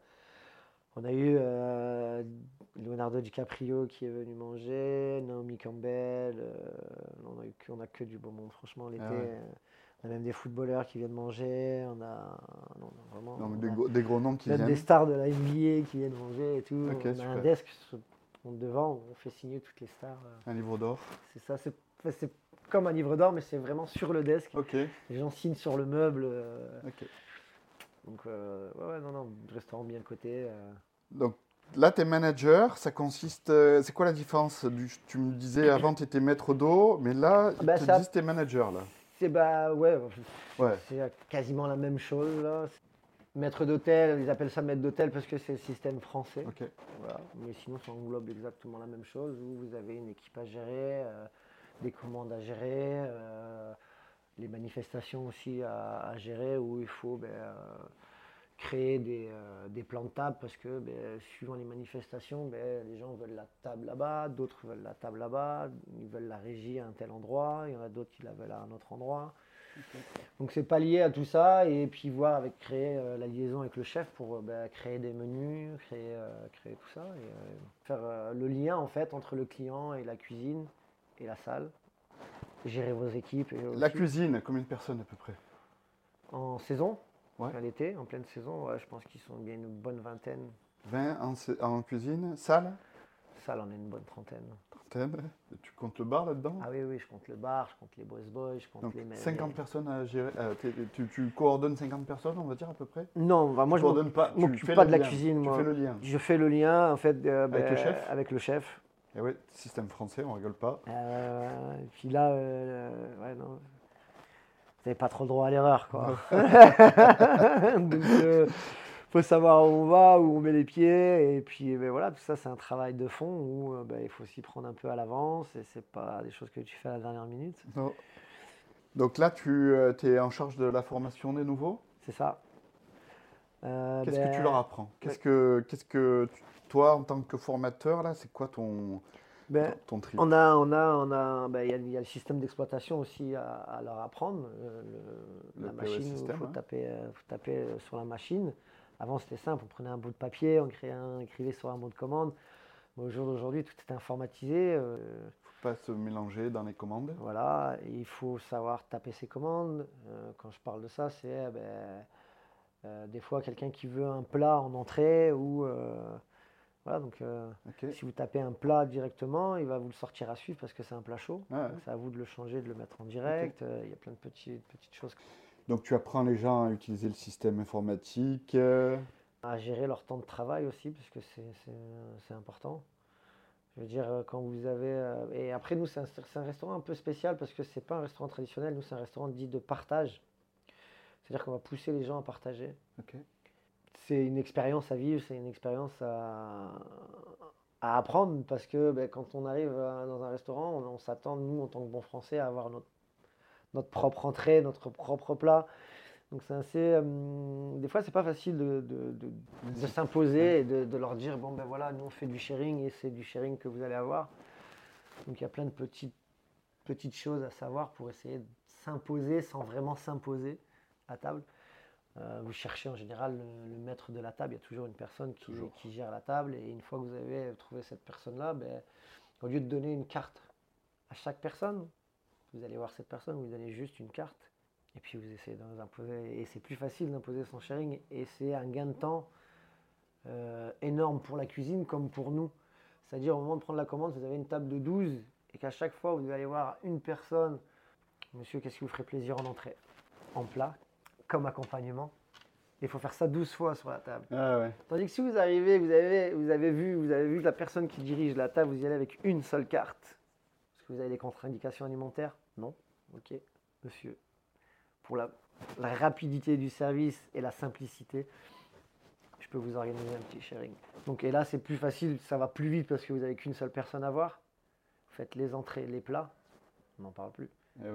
On a eu euh, Leonardo DiCaprio qui est venu manger, Naomi Campbell, euh, on, a eu on a que du beau monde, franchement, l'été. Ah ouais. euh, On a même des footballeurs qui viennent manger, on a, non, on a vraiment on des, a gros, des gros noms qui viennent. des stars de la NBA qui viennent manger et tout. On a super. un desk devant, où on fait signer toutes les stars. Un livre d'or. C'est ça, c'est comme un livre d'or, mais c'est vraiment sur le desk. Ok. Les gens signent sur le meuble. euh, ok. Donc, euh, ouais, ouais, non, non, restaurant bien coté. euh. Donc là, tu es manager. Ça consiste. euh, c'est quoi la différence du, Tu me disais avant, tu étais maître d'eau, mais là, ils Bah, te ça- disent que tu es manager. Là. C'est bah, ouais, Ouais. c'est quasiment la même chose. Là. Maître d'hôtel, ils appellent ça maître d'hôtel parce que c'est le système français. Ok. Voilà. Mais sinon, ça englobe exactement la même chose où vous avez une équipe à gérer, euh, des commandes à gérer, euh, les manifestations aussi à, à gérer où il faut ben, euh, créer des, euh, des plans de table parce que ben, suivant les manifestations, ben, les gens veulent la table là-bas, d'autres veulent la table là-bas, ils veulent la régie à un tel endroit, il y en a d'autres qui la veulent à un autre endroit. Donc c'est pas lié à tout ça et puis voir avec créer euh, la liaison avec le chef pour créer des menus, créer, créer tout ça et faire le lien en fait entre le client et la cuisine et la salle, gérer vos équipes. Et La cuisine, combien de personnes à peu près? En saison, Ouais. à l'été, en pleine saison, ouais, je pense qu'ils sont bien une bonne vingtaine. 20 en, en cuisine, salle, Salle, on est une bonne trentaine. trentaine. Tu comptes le bar là-dedans? Ah oui, oui, je compte le bar, je compte les boys boys, je compte Donc les... 50 les- personnes à gérer. euh, tu, tu coordonnes 50 personnes, on va dire à peu près? Non, bah, moi Tu je m'oc- coordonnes pas, tu m'occupe fais pas de la cuisine, Tu moi. fais le lien. Je fais le lien en fait euh, Avec le ben, chef? avec le chef. Et ouais, système français, on rigole pas. Euh, et puis là, euh, ouais, non. Vous n'avez pas trop le droit à l'erreur, quoi. Donc, euh, faut savoir où on va, où on met les pieds. Et puis, ben, voilà, tout ça, c'est un travail de fond où euh, ben, il faut s'y prendre un peu à l'avance. Et c'est pas des choses que tu fais à la dernière minute. Non. Donc là, tu es en charge de la formation des nouveaux? C'est ça. Euh, Qu'est-ce ben, que tu leur apprends? Qu'est-ce que, qu'est-ce que tu- toi, en tant que formateur, là, c'est quoi ton, ben, ton trip On a, on a, on a, ben, il y a, il y a le système d'exploitation aussi à, à leur apprendre. euh, le- Le la POS machine, il faut, hein. taper, euh, faut taper euh, sur la machine. Avant, c'était simple, on prenait un bout de papier, on créait un, écrivait sur un mot de commande. Mais au jour d'aujourd'hui, tout est informatisé. euh, faut pas se mélanger dans les commandes. voilà, il faut savoir taper ses commandes. Euh, quand je parle de ça, c'est eh ben, euh, des fois quelqu'un qui veut un plat en entrée ou euh, voilà donc. euh, si vous tapez un plat directement, il va vous le sortir à suivre parce que c'est un plat chaud. Ouais. Donc, C'est à vous de le changer, de le mettre en direct. Euh, Il y a plein de petits- petites choses Donc tu apprends les gens à utiliser le système informatique. euh, à gérer leur temps de travail aussi, parce que c'est- important. Je veux dire, quand vous avez. Et après, nous, c'est un, un restaurant un peu spécial parce que c'est pas un restaurant traditionnel, nous, c'est un restaurant dit de partage. C'est-à-dire qu'on va pousser les gens à partager. Ok. C'est une expérience à vivre, c'est une expérience à, à apprendre parce que ben, quand on arrive euh, dans un restaurant, on, on s'attend, nous, en tant que bons Français, à avoir notre, notre propre entrée, notre propre plat. Donc c'est assez. euh, des fois, c'est pas facile de, de- de- de s'imposer et de, de leur dire bon ben voilà, nous on fait du sharing et c'est du sharing que vous allez avoir. Donc il y a plein de petites petites choses à savoir pour essayer de s'imposer sans vraiment s'imposer à table. Euh, vous cherchez en général le, le maître de la table. Il y a toujours une personne qui, Toujours. qui gère la table. Et une fois que vous avez trouvé cette personne-là, ben, au lieu de donner une carte à chaque personne, vous allez voir cette personne, vous donnez juste une carte. Et puis vous essayez de vous imposer. Et c'est plus facile d'imposer son sharing. Et c'est un gain de temps euh, énorme pour la cuisine comme pour nous. C'est-à-dire au moment de prendre la commande, vous avez une table de 12 et qu'à chaque fois, vous allez voir une personne. Monsieur, qu'est-ce qui vous ferait plaisir en entrée? En plat, comme accompagnement. Il faut faire ça 12 fois sur la table. Ah ouais. Tandis que si vous arrivez, vous avez, vous avez vu, vous avez vu la personne qui dirige la table, vous y allez avec une seule carte. Est-ce que vous avez des contre-indications alimentaires? Non? Ok, monsieur. Pour la, la rapidité du service et la simplicité, je peux vous organiser un petit sharing. Donc, et là, c'est plus facile, ça va plus vite parce que vous n'avez qu'une seule personne à voir. Vous faites les entrées, les plats, on n'en parle plus. Eh.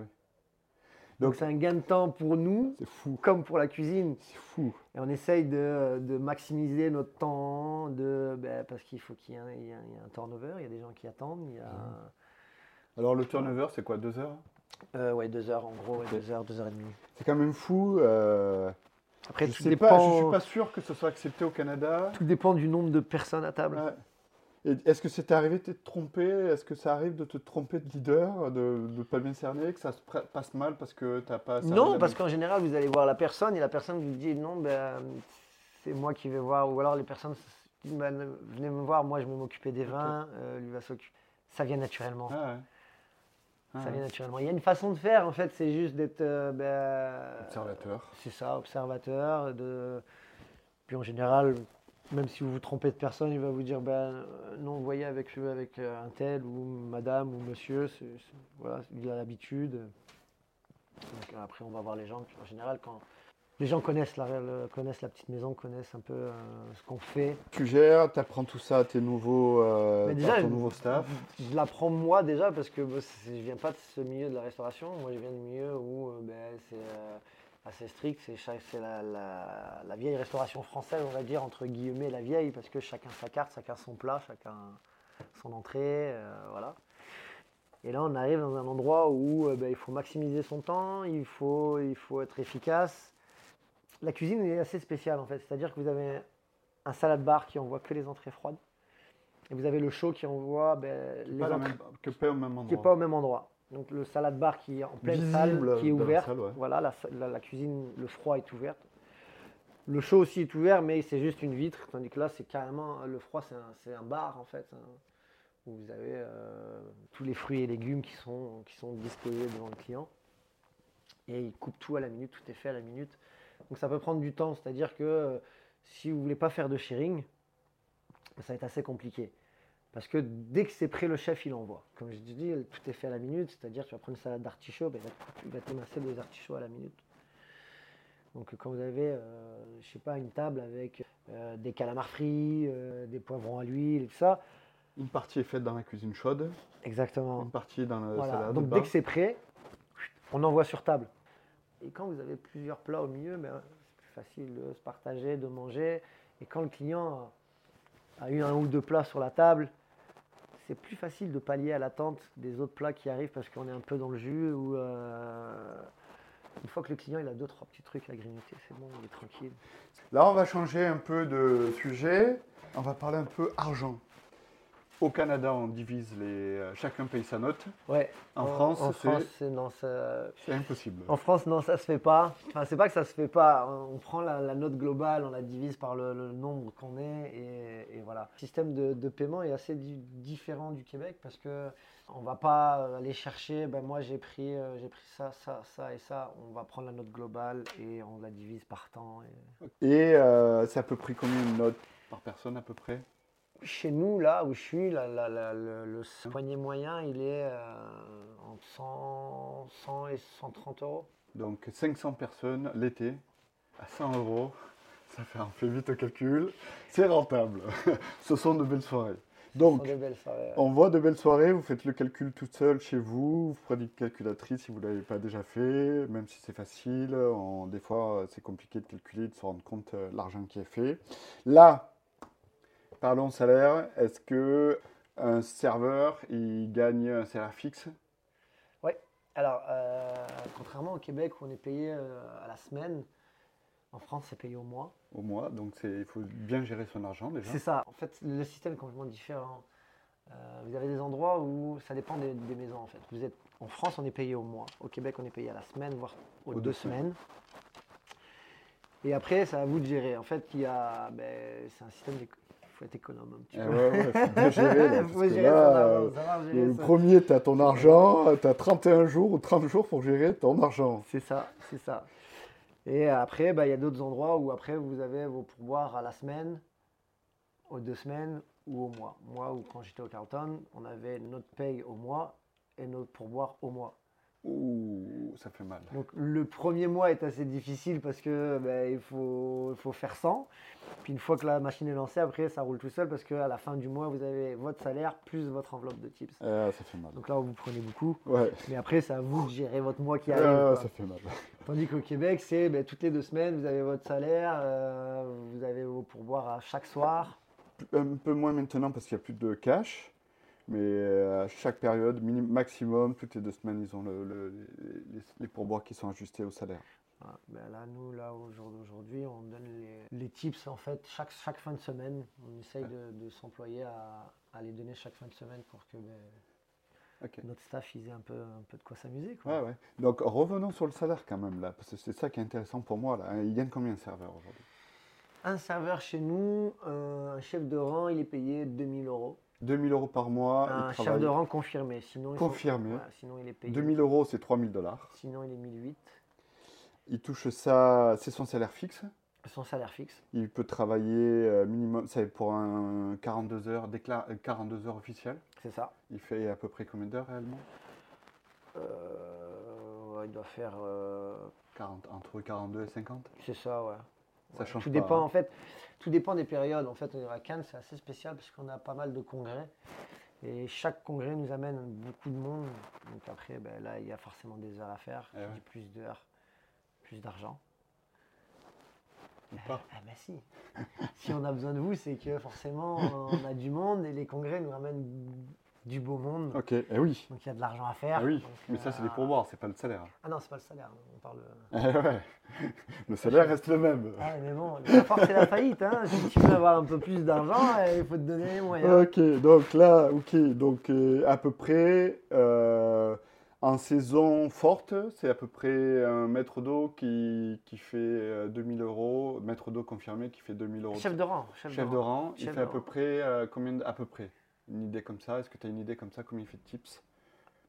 Donc, c'est un gain de temps pour nous, fou. comme pour la cuisine. C'est fou. Et on essaye de, de maximiser notre temps, de, ben, parce qu'il faut qu'il y ait un, il y turnover, il y a des gens qui attendent. Il y a Alors le turnover, c'est quoi Deux heures? Euh, ouais, deux heures en gros, ouais, deux heures, deux heures et demie. C'est quand même fou. euh, Après, je tout, dépend, pas, je suis pas sûr que ce soit accepté au Canada. tout dépend du nombre de personnes à table. Ouais. Est-ce que c'est arrivé de te tromper? Est-ce que ça arrive de te tromper de leader, de ne pas bien cerner, que ça se passe mal parce que tu n'as pas non, parce qu'en général, vous allez voir la personne et la personne vous dit non, ben, c'est moi qui vais voir. Ou alors les personnes disent ben, venez me voir, moi je vais m'occuper des vins, euh, lui va s'occuper. Ça vient naturellement. Ah ouais. Ah Ça ouais. vient naturellement. Il y a une façon de faire, en fait, c'est juste d'être. euh, ben, Observateur. C'est ça, observateur. De... Puis en général, même si vous vous trompez de personne, il va vous dire ben, euh, non, vous voyez avec, avec euh, un tel ou madame ou monsieur, voilà, il a l'habitude. Donc après, on va voir les gens. En général, quand les gens connaissent la, connaissent la petite maison, connaissent un peu euh, ce qu'on fait, Tu gères, tu apprends tout ça à tes nouveaux, euh, déjà, ton nouveau staff. je l'apprends moi déjà parce que bah, je viens pas de ce milieu de la restauration. Moi, je viens du milieu où euh, ben, c'est assez strict. C'est la, la- la vieille restauration française, on va dire, entre guillemets, la vieille, parce que chacun sa carte, chacun son plat, chacun son entrée. euh, voilà. Et là, on arrive dans un endroit où euh, ben, il faut maximiser son temps, il faut, il faut être efficace. La cuisine est assez spéciale en fait, c'est-à-dire que vous avez un salade bar qui envoie que les entrées froides. Et vous avez le chaud qui envoie ben, les Pas entrées même- que pas au même qui endroit. n'est pas au même endroit. Donc le salade bar qui est en pleine Visible salle, qui est ouverte. salle, ouais. Voilà, la, sa- la- la cuisine, le froid est ouvert. Le chaud aussi est ouvert, mais c'est juste une vitre. Tandis que là, c'est carrément le froid, c'est un, bar en fait, hein, où vous avez euh, tous les fruits et légumes qui sont, qui sont disposés devant le client. Et il coupe tout à la minute, tout est fait à la minute. Donc ça peut prendre du temps, c'est-à-dire que euh, si vous voulez pas faire de sharing, ça va être assez compliqué. Parce que dès que c'est prêt, le chef, il envoie. Comme je dis, tout est fait à la minute, c'est-à-dire tu vas prendre une salade d'artichaut, ben, il va te- t'émasser des artichauts à la minute. Donc quand vous avez, euh, je sais pas, une table avec euh, des calamars frits, euh, des poivrons à l'huile et tout ça, Une partie est faite dans la cuisine chaude, exactement. une partie dans la Voilà. salade. Donc dès que c'est prêt, on envoie sur table. Et quand vous avez plusieurs plats au milieu, ben, c'est plus facile de se partager, de manger. Et quand le client a eu un ou deux plats sur la table, c'est plus facile de pallier à l'attente des autres plats qui arrivent parce qu'on est un peu dans le jus. Ou euh, une fois que le client il a deux trois petits trucs à grignoter, c'est bon, il est tranquille. Là, on va changer un peu de sujet. On va parler un peu argent. Au Canada, on divise les. euh, Chacun paye sa note. Ouais. En France, en c'est- France, c'est non, ça- C'est impossible. En France, non, ça se fait pas. Enfin, c'est pas que ça se fait pas. On prend la, la note globale, on la divise par le, le nombre qu'on est, et, et voilà. Le système de, de paiement est assez di- différent du Québec parce que on va pas aller chercher. Ben moi, j'ai pris, euh, j'ai pris ça, ça, ça et ça. On va prendre la note globale et on la divise par temps. et- Et euh, c'est à peu près combien une note par personne à peu près? Chez nous, là où je suis, la- la- la- le, le poignet moyen, il est euh, entre 100, 100 et 130 euros. Donc 500 personnes l'été à 100 euros. Ça fait, on fait vite le calcul. C'est rentable. Ce sont de belles soirées. Donc, soirées, ouais. On voit de belles soirées, vous faites le calcul tout seul chez vous, vous prenez une calculatrice si vous ne l'avez pas déjà fait, même si c'est facile. on- des fois, c'est compliqué de calculer, de se rendre compte euh, de l'argent qui est fait. Là, parlons salaire. Est-ce que un serveur, il gagne un salaire fixe? Alors, euh, contrairement au Québec où on est payé euh, à la semaine, en France c'est payé au mois. au mois Donc, c'est- il faut bien gérer son argent déjà. C'est ça. En fait, le système est complètement différent. Euh, vous avez des endroits où ça dépend des, des maisons en fait. Vous êtes en France, on est payé au mois. Au Québec, on est payé à la semaine, voire aux, Aux deux, deux semaines. Et après, c'est à vous de gérer. En fait, il y a, ben, c'est un système. Faut être économe un petit peu. ouais, ouais, faut bien gérer. là, Il parce faut que gérer là, son argent, savoir gérer le ça. premier, tu as ton argent, tu as 31 jours ou 30 jours pour gérer ton argent. C'est ça, c'est ça. Et après, bah, il y a d'autres endroits où après vous avez vos pourboires à la semaine, aux deux semaines ou au mois. Moi, ou quand j'étais au Carlton, on avait notre paye au mois et notre pourboire au mois. Ouh, ça fait mal. Donc le premier mois est assez difficile parce que ben, il, faut, il faut faire 100. Puis une fois que la machine est lancée, après ça roule tout seul parce qu'à la fin du mois, vous avez votre salaire plus votre enveloppe de tips. Ah, ça fait mal. Donc là, vous prenez beaucoup. Ouais, Mais après, c'est à vous de gérer votre mois qui arrive. ça fait mal. Tandis qu'au Québec, c'est ben, toutes les deux semaines, vous avez votre salaire, euh, vous avez vos pourboires à chaque soir. Un peu moins maintenant parce qu'il n'y a plus de cash. Mais euh, à chaque période, maximum, toutes les deux semaines, ils ont le- le- les, les pourboires qui sont ajustés au salaire. Voilà. Ben là, nous, là, au jour d'aujourd'hui, on donne les, les tips en fait chaque, chaque fin de semaine. On essaye de, de s'employer à, à les donner chaque fin de semaine pour que ben, notre staff ils aient un peu, un peu de quoi s'amuser. quoi. Ouais, ouais. Donc revenons sur le salaire quand même là, parce que c'est ça qui est intéressant pour moi là. Il gagne combien un serveur aujourd'hui? Un serveur chez nous, euh, un chef de rang, il est payé 2000 euros. 2000 euros par mois, un il chef de rang confirmé. Sinon, Confirmé. voilà, sinon, il est payé. 2000 euros, c'est 3000 dollars. Sinon, il est 1008. Il touche ça, c'est son salaire fixe. Son salaire fixe. Il peut travailler euh, minimum, c'est pour un 42 heures, déclare, 42 heures officielles. C'est ça. Il fait à peu près combien d'heures réellement? Euh, ouais, il doit faire. euh, 40, Entre 42 et 50 c'est ça, ouais. Ça Ouais, change tout pas, dépend hein. en fait. Tout dépend des périodes. En fait, à Cannes, c'est assez spécial parce qu'on a pas mal de congrès. Et chaque congrès nous amène beaucoup de monde. Donc après, ben, là, il y a forcément des heures à faire. Eh ouais. plus d'heures, plus d'argent. Ou pas Ah ben si. si on a besoin de vous, c'est que forcément, on a du monde et les congrès nous ramènent du beau monde. Ok, eh oui. Donc il y a de l'argent à faire. Ah oui, Donc, mais ça c'est des euh, pourboires, c'est pas le salaire. Ah non, c'est pas le salaire. Parle. Eh ouais. Le salaire reste le même. Ah, mais bon, la force c'est la faillite. Hein. Si tu veux avoir un peu plus d'argent, eh, il faut te donner les moyens. Ok, donc là, ok, donc euh, à peu près euh, en saison forte, c'est à peu près un maître d'eau qui, qui fait euh, 2000 euros, maître d'eau confirmé qui fait 2000 euros. Chef de rang. Chef, Chef de rang, il Chef fait de à peu rang. près euh, combien de- à peu près Une idée comme ça Est-ce que tu as une idée comme ça Combien il fait de tips?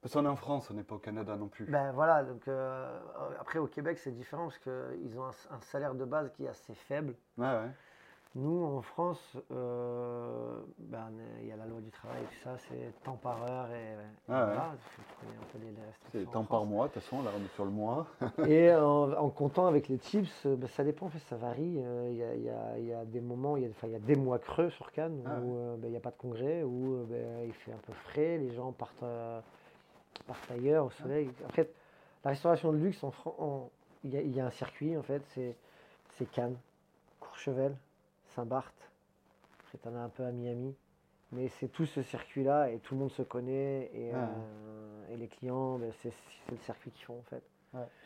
Parce qu'on est en France, on n'est pas au Canada non plus. Ben voilà, donc euh, après au Québec c'est différent parce qu'ils ont un, un salaire de base qui est assez faible. Ouais, ouais. Nous en France, euh, ben, il y a la loi du travail et tout ça, c'est temps par heure et, et Ah ouais. voilà, tu connais un peu les, les restrictions. C'est temps par mois, de toute façon, là on est sur le mois. Et en, en comptant avec les tips, euh, ben, ça dépend, en fait, ça varie. Euh, Il y, a, il y a- il y a des moments, il y a, y des mois creux sur Cannes Ah où ben, il n'y a pas de congrès, où ben, il fait un peu frais, les gens partent, partent ailleurs au soleil. Après, la restauration de luxe, en en- il y, a- il y a un circuit, en fait, c'est c'est Cannes, Courchevel, Saint-Barth. Après, tu en as un peu à Miami. Mais c'est tout ce circuit-là et tout le monde se connaît et, Ah. euh, et les clients, ben, c'est c'est le circuit qu'ils font en fait.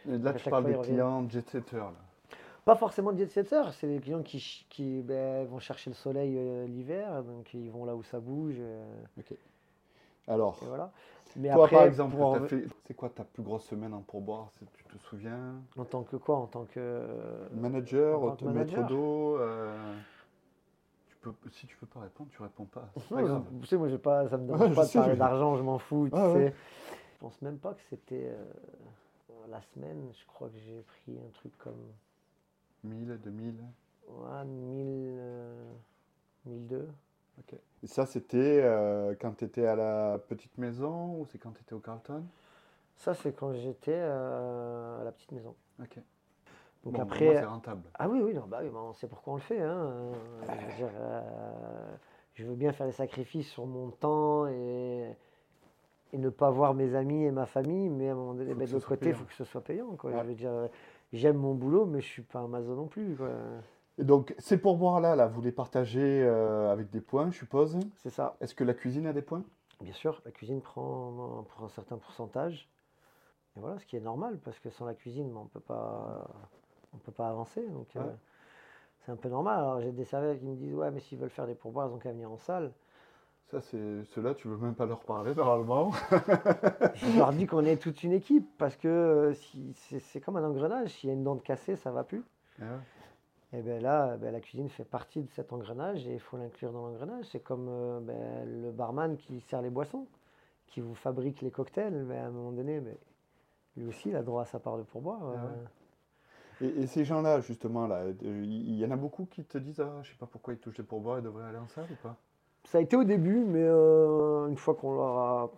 Et là tu parles des clients jet-setters. là. Pas forcément de jet setters, c'est des clients qui, qui ben, vont chercher le soleil euh, l'hiver, donc ils vont là où ça bouge. euh, Alors, voilà. Mais toi après, par exemple, en fait- c'est quoi ta plus grosse semaine en pourboire Tu te souviens? En tant que quoi? En tant que. Manager, en tant que maître d'eau euh, peux, Si tu peux pas répondre, tu réponds pas. Non, je- sais, moi, j'ai pas, ça me dérange je pas de parler d'argent, je m'en fous. Tu Ah sais. ouais. Je pense même pas que c'était euh, la semaine. Je crois que j'ai pris un truc comme 1000, 2000 ouais, 1000, euh, 1002. Ok. Et ça, c'était euh, quand tu étais à la petite maison ou c'est quand tu étais au Carlton? Ça, c'est quand j'étais euh, à la petite maison. Ok. Donc Bon, après. c'est rentable. Ah oui, oui, non, bah oui, bah, on sait pourquoi on le fait. hein. Euh, je veux dire, euh, je veux bien faire des sacrifices sur mon temps et, et ne pas voir mes amis et ma famille, mais à un moment donné, ben, que de l'autre côté, il faut que ce soit payant. Quoi. Ouais. Je veux dire, j'aime mon boulot, mais je suis pas un maso non plus. quoi. Et donc, ces pourboires-là, là, vous les partagez euh, avec des points, je suppose. C'est ça. Est-ce que la cuisine a des points? Bien sûr, la cuisine prend pour un certain pourcentage. Et voilà, ce qui est normal, parce que sans la cuisine, ben, on peut pas, on peut pas avancer. Donc, euh, c'est un peu normal. Alors, j'ai des serveurs qui me disent Ouais, mais s'ils veulent faire des pourboires, ils ont qu'à venir en salle. Ça, c'est ceux-là, tu veux même pas leur parler normalement. Je leur dis qu'on est toute une équipe, parce que euh, si, c'est c'est comme un engrenage. S'il y a une dent de cassée, ça va plus. Ah Et bien là, ben, la cuisine fait partie de cet engrenage et il faut l'inclure dans l'engrenage. C'est comme euh, ben, le barman qui sert les boissons, qui vous fabrique les cocktails. Mais à un moment donné, ben, lui aussi, il a droit à sa part de pourboire. Ah euh. ouais. Et, et ces gens-là, justement, là, il y, en a beaucoup qui te disent ah, je sais pas pourquoi ils touchent des pourboires, ils devraient aller en salle ou pas? Ça a été au début, mais euh, une fois qu'on leur,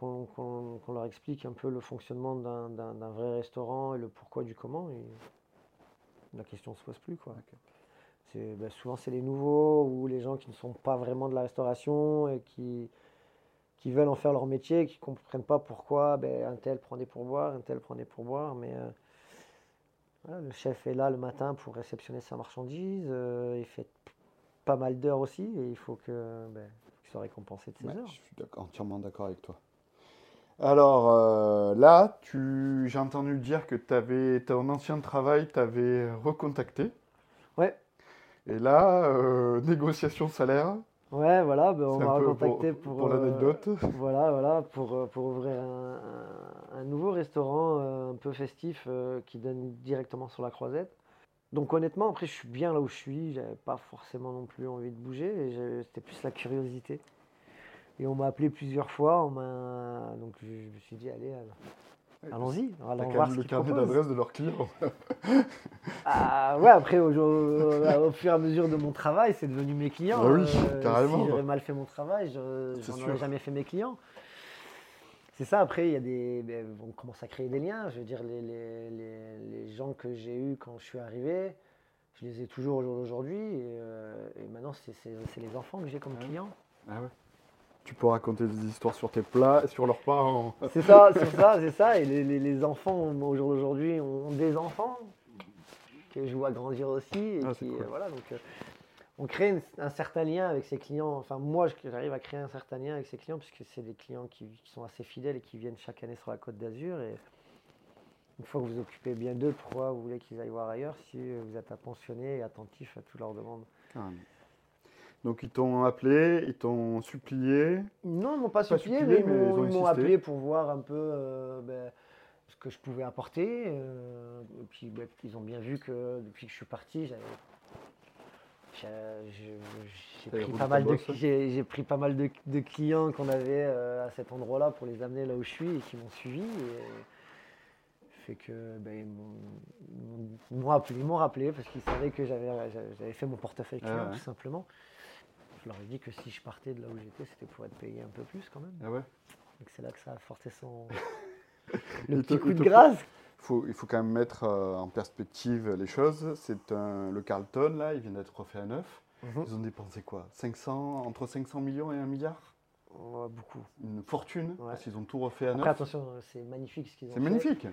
leur explique un peu le fonctionnement d'un- vrai restaurant et le pourquoi du comment, et la question ne se pose plus. Quoi. Ben, souvent, c'est les nouveaux ou les gens qui ne sont pas vraiment de la restauration et qui, qui veulent en faire leur métier, et qui ne comprennent pas pourquoi ben, un tel prend des pourboires, un tel prend des pourboires. Mais euh, voilà, le chef est là le matin pour réceptionner sa marchandise. euh, il fait pas mal d'heures aussi et il faut que ben, qu'il soit récompensé de ses Ouais, heures. Je suis entièrement d'accord avec toi. Alors euh, là, tu, j'ai entendu dire que avais ton ancien travail, tu avais recontacté. Ouais, Et là, euh, négociation salaire, ouais, voilà, ben, on m'a recontacté pour, pour, pour euh, l'anecdote. Voilà, voilà, pour, euh, pour ouvrir un, un- nouveau restaurant euh, un peu festif qui donne directement sur la croisette. Donc honnêtement, après, je suis bien là où je suis. J'avais pas forcément non plus envie de bouger. C'était plus la curiosité. Et on m'a appelé plusieurs fois. On. Donc je, je me suis dit, allez, allons- allons-y. Allons voir le carnet d'adresse de leurs clients. Ah, ouais, après, au, au- au fur et à mesure de mon travail, c'est devenu mes clients. Ah oui, Euh, carrément. Si j'aurais mal fait mon travail, je C'est j'en sûr. aurais jamais fait mes clients. C'est ça, après, il y a des, ben, on commence à créer des liens. Je veux dire, les, les- les- les gens que j'ai eus quand je suis arrivé, je les ai toujours au jour d'aujourd'hui. Et, euh, et maintenant, c'est les enfants que j'ai comme Ah. clients. Ah ouais. Tu peux raconter des histoires sur tes plats et sur leurs parents. C'est ça, c'est ça, c'est ça. Et les, les- les enfants, au jour d'aujourd'hui, ont des enfants que je vois grandir aussi. Et Ah, c'est qui, cool. euh, voilà, donc, euh, on crée une- un certain lien avec ses clients. Enfin, moi, j'arrive à créer un certain lien avec ses clients puisque c'est des clients qui, qui sont assez fidèles et qui viennent chaque année sur la Côte d'Azur. Et une fois que vous occupez bien d'eux, pourquoi vous voulez qu'ils aillent voir ailleurs si vous êtes attentionné et attentif à toutes leurs demandes? Carrément. Donc ils t'ont appelé, ils t'ont supplié. Non, ils m'ont pas Pas supplié, supplié, mais ils m'ont appelé pour voir un peu euh, ben, ce que je pouvais apporter. euh, et puis ben, ils ont bien vu que depuis que je suis parti, j'avais j'ai- pris, pas mal de- bosse. j'ai j'ai pris pas mal de, de clients qu'on avait euh, à cet endroit-là pour les amener là où je suis et qui m'ont suivi. Et fait que ben, ils m'ont- rappelé, parce qu'ils savaient que j'avais fait mon portefeuille Ah client ouais. tout simplement. Je leur ai dit que si je partais de là où j'étais, c'était pour être payé un peu plus quand même. Ah ouais? Donc c'est là que ça a forcé son le petit coup de grâce. faut- il faut quand même mettre euh, en perspective les choses. C'est le Carlton, là, il vient d'être refait à neuf. Ils ont dépensé quoi? 500, Entre 500 millions et 1 milliard? Beaucoup. Une fortune, Ouais. parce qu'ils ont tout refait à Après neuf. attention, c'est magnifique ce qu'ils ont C'est fait. magnifique.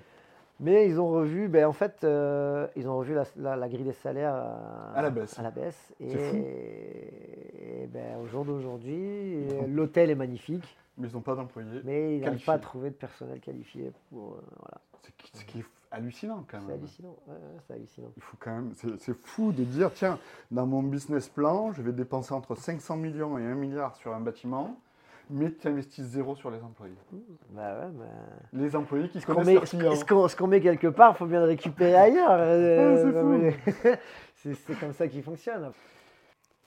Mais ils ont revu, ben, en fait, euh, ils ont revu la, la- la grille des salaires à, À la baisse. à la baisse. Et, C'est fou. et ben, au jour d'aujourd'hui, euh, l'hôtel est magnifique, Mais ils n'ont pas d'employés. mais ils n'arrivent pas à trouver de personnel qualifié. Pour, euh, voilà. C'est ce qui est hallucinant quand C'est même. hallucinant. ouais, ouais, c'est hallucinant. Il faut quand même, c'est c'est fou de dire, tiens, dans mon business plan, je vais dépenser entre 500 millions et 1 milliard sur un bâtiment, mais tu investis zéro sur les employés. Bah ouais, bah, Les employés qui connaissent met, leurs ce- qu'on- met quelque part, il faut bien le récupérer ailleurs. euh, Ah, c'est mais- comme ça qu'il fonctionne.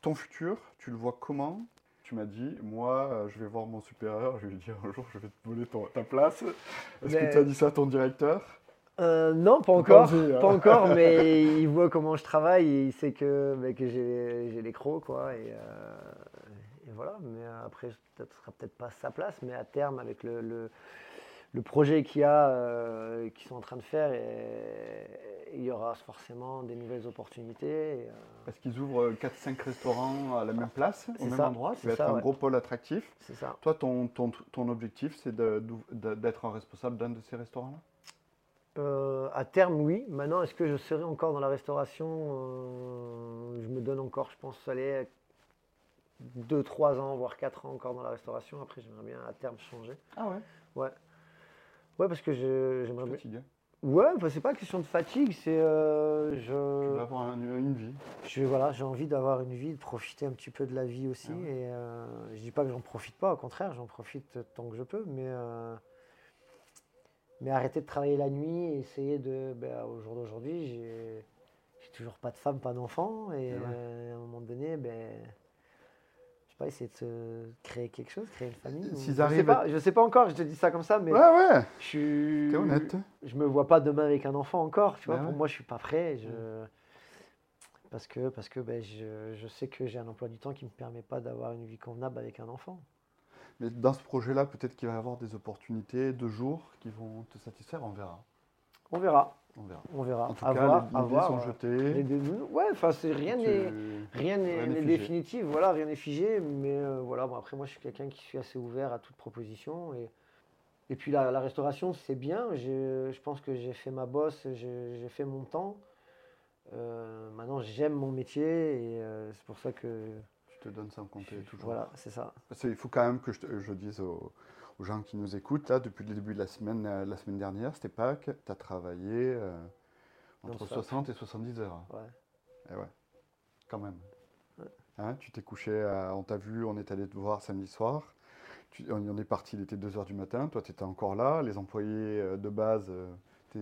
Ton futur, tu le vois comment? Tu m'as dit, moi, euh, je vais voir mon supérieur, je vais lui dire un jour, je vais te voler ton- ta place. Est-ce Mais- que tu as dit ça à ton directeur? Euh, non, pas Pas encore. hein. Pas encore, mais il voit comment je travaille et il sait que, bah, que j'ai les crocs. Quoi, et, euh, voilà. Mais après, ce ne sera peut-être pas sa place, mais à terme, avec le, le, le projet qu'il y a, euh, qu'ils sont en train de faire, et, il y aura forcément des nouvelles opportunités. et, euh, Parce qu'ils ouvrent 4-5 restaurants à la même place, au même ça, endroit. Ça c'est va être un gros pôle attractif. c'est ça. Toi, ton, ton, ton objectif, c'est d'être un responsable d'un de ces restaurants-là? Euh, à terme, oui. Maintenant, est-ce que je serai encore dans la restauration? Euh, Je me donne encore, je pense, aller 2-3 ans, voire 4 ans encore dans la restauration. Après, j'aimerais bien à terme changer. Ah ouais Ouais. Ouais, parce que j'aimerais bien. Fatigué. Ouais, bah, c'est pas question de fatigue, c'est. euh, Tu je... vas avoir un- une vie. Je, voilà, j'ai envie d'avoir une vie, de profiter un petit peu de la vie aussi. Ah ouais. Et euh, je dis pas que j'en profite pas, au contraire, j'en profite tant que je peux. Mais, euh, mais arrêter de travailler la nuit et essayer de. ben, au jour d'aujourd'hui, j'ai, toujours pas de femme, pas d'enfant. Et Et ouais. euh, à un moment donné, ben, sais pas, essayer de se créer quelque chose, créer une famille. S'ils je sais arrivent pas, je sais pas encore, je te dis ça comme ça, mais Ouais, ouais, je suis. t'es honnête. Je me vois pas demain avec un enfant encore, tu vois. Ben pour ouais. moi, je suis pas prêt. Je... Parce que, parce que ben, je, je sais que j'ai un emploi du temps qui me permet pas d'avoir une vie convenable avec un enfant. Mais dans ce projet-là, peut-être qu'il va y avoir des opportunités de jour qui vont te satisfaire. On verra. On verra, On verra. on verra. En tout À cas, voir, les, dés sont euh, jetés. les dés- Ouais, enfin, rien n'est rien n'est définitif. Voilà, rien n'est figé. Mais euh, voilà, bon, après, moi, je suis quelqu'un qui suis assez ouvert à toute proposition. Et, et puis la, la restauration, c'est bien. Je pense que j'ai fait ma bosse, j'ai fait mon temps. Euh, maintenant, j'aime mon métier et euh, c'est pour ça que Tu te donnes sans compter toujours. voilà, c'est ça. Qu'il faut quand même que je, te- je dise aux, aux gens qui nous écoutent, là, depuis le début de la semaine, euh, la semaine dernière, c'était Pâques, tu as travaillé euh, entre Non-stop. 60 et 70 heures. Ouais. Eh ouais, quand même. Ouais. Hein, tu t'es couché, à- on t'a vu, on est allé te voir samedi soir. Tu- on on est parti, il était 2h du matin, toi tu étais encore là, les employés euh, de base,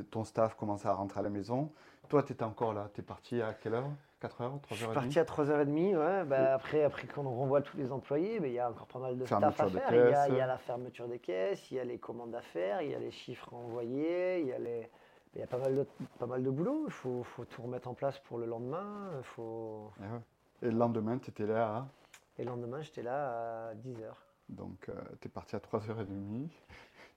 ton staff commençait à rentrer à la maison. Toi tu étais encore là, tu es parti à quelle heure? 4h, Je 3h30 suis parti à 3h30, ouais. bah, après, après qu'on renvoie tous les employés, bah, il y a encore pas mal de staff à Fermeture faire. Il y, a, y la fermeture des caisses, il y a les commandes à faire, il y a les chiffres à envoyer, il y a, les... il y a pas, mal de, pas mal de boulot. Il faut, faut tout remettre en place pour le lendemain. Faut... Ouais. Et le lendemain, tu étais là, à- Et le lendemain, j'étais là à 10h. donc tu es parti à 3h30.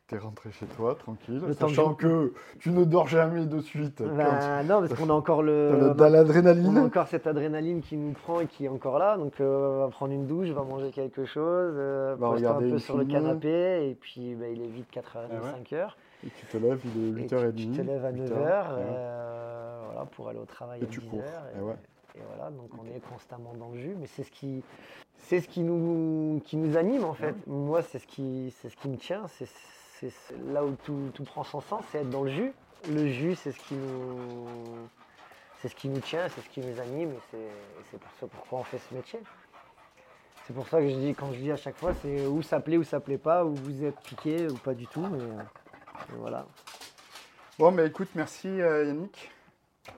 Tu es rentré chez toi, tranquille, Le temps que sachant que tu ne dors jamais de suite. Ben, non, parce qu'on a encore le. on a l'adrénaline. encore cette adrénaline qui nous prend et qui est encore là. Donc, euh, on va prendre une douche, on va manger quelque chose, euh, Va poster un regarder peu sur le canapé. Et puis, ben, il est vite 4h30, Ah ouais. 5h. Et tu te lèves, il est Et 8h30. tu, tu te lèves à 8h, 9h ouais. voilà, pour aller au travail Et à tu 10h. cours, Et, et ouais. et voilà, donc on est constamment dans le jus. Mais c'est ce qui, c'est ce qui, nous, qui nous anime en fait. Ouais. Moi, c'est ce, qui, c'est ce qui me tient. C'est, c'est- là où tout, tout prend son sens, c'est être dans le jus. Le jus, c'est ce qui nous, c'est ce qui nous tient, c'est ce qui nous anime. Et c'est, pour ça pourquoi on fait ce métier. C'est pour ça que je dis, quand je dis à chaque fois, c'est où ça plaît ou ça plaît pas, où vous êtes piqué ou pas du tout. Mais, et voilà. Bon, mais écoute, merci euh, Yannick.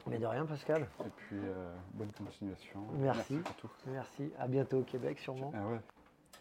Mais de rien, Pascal. Et puis, euh, bonne continuation. Merci. pour tout. Merci. À bientôt au Québec, sûrement. Ah ouais.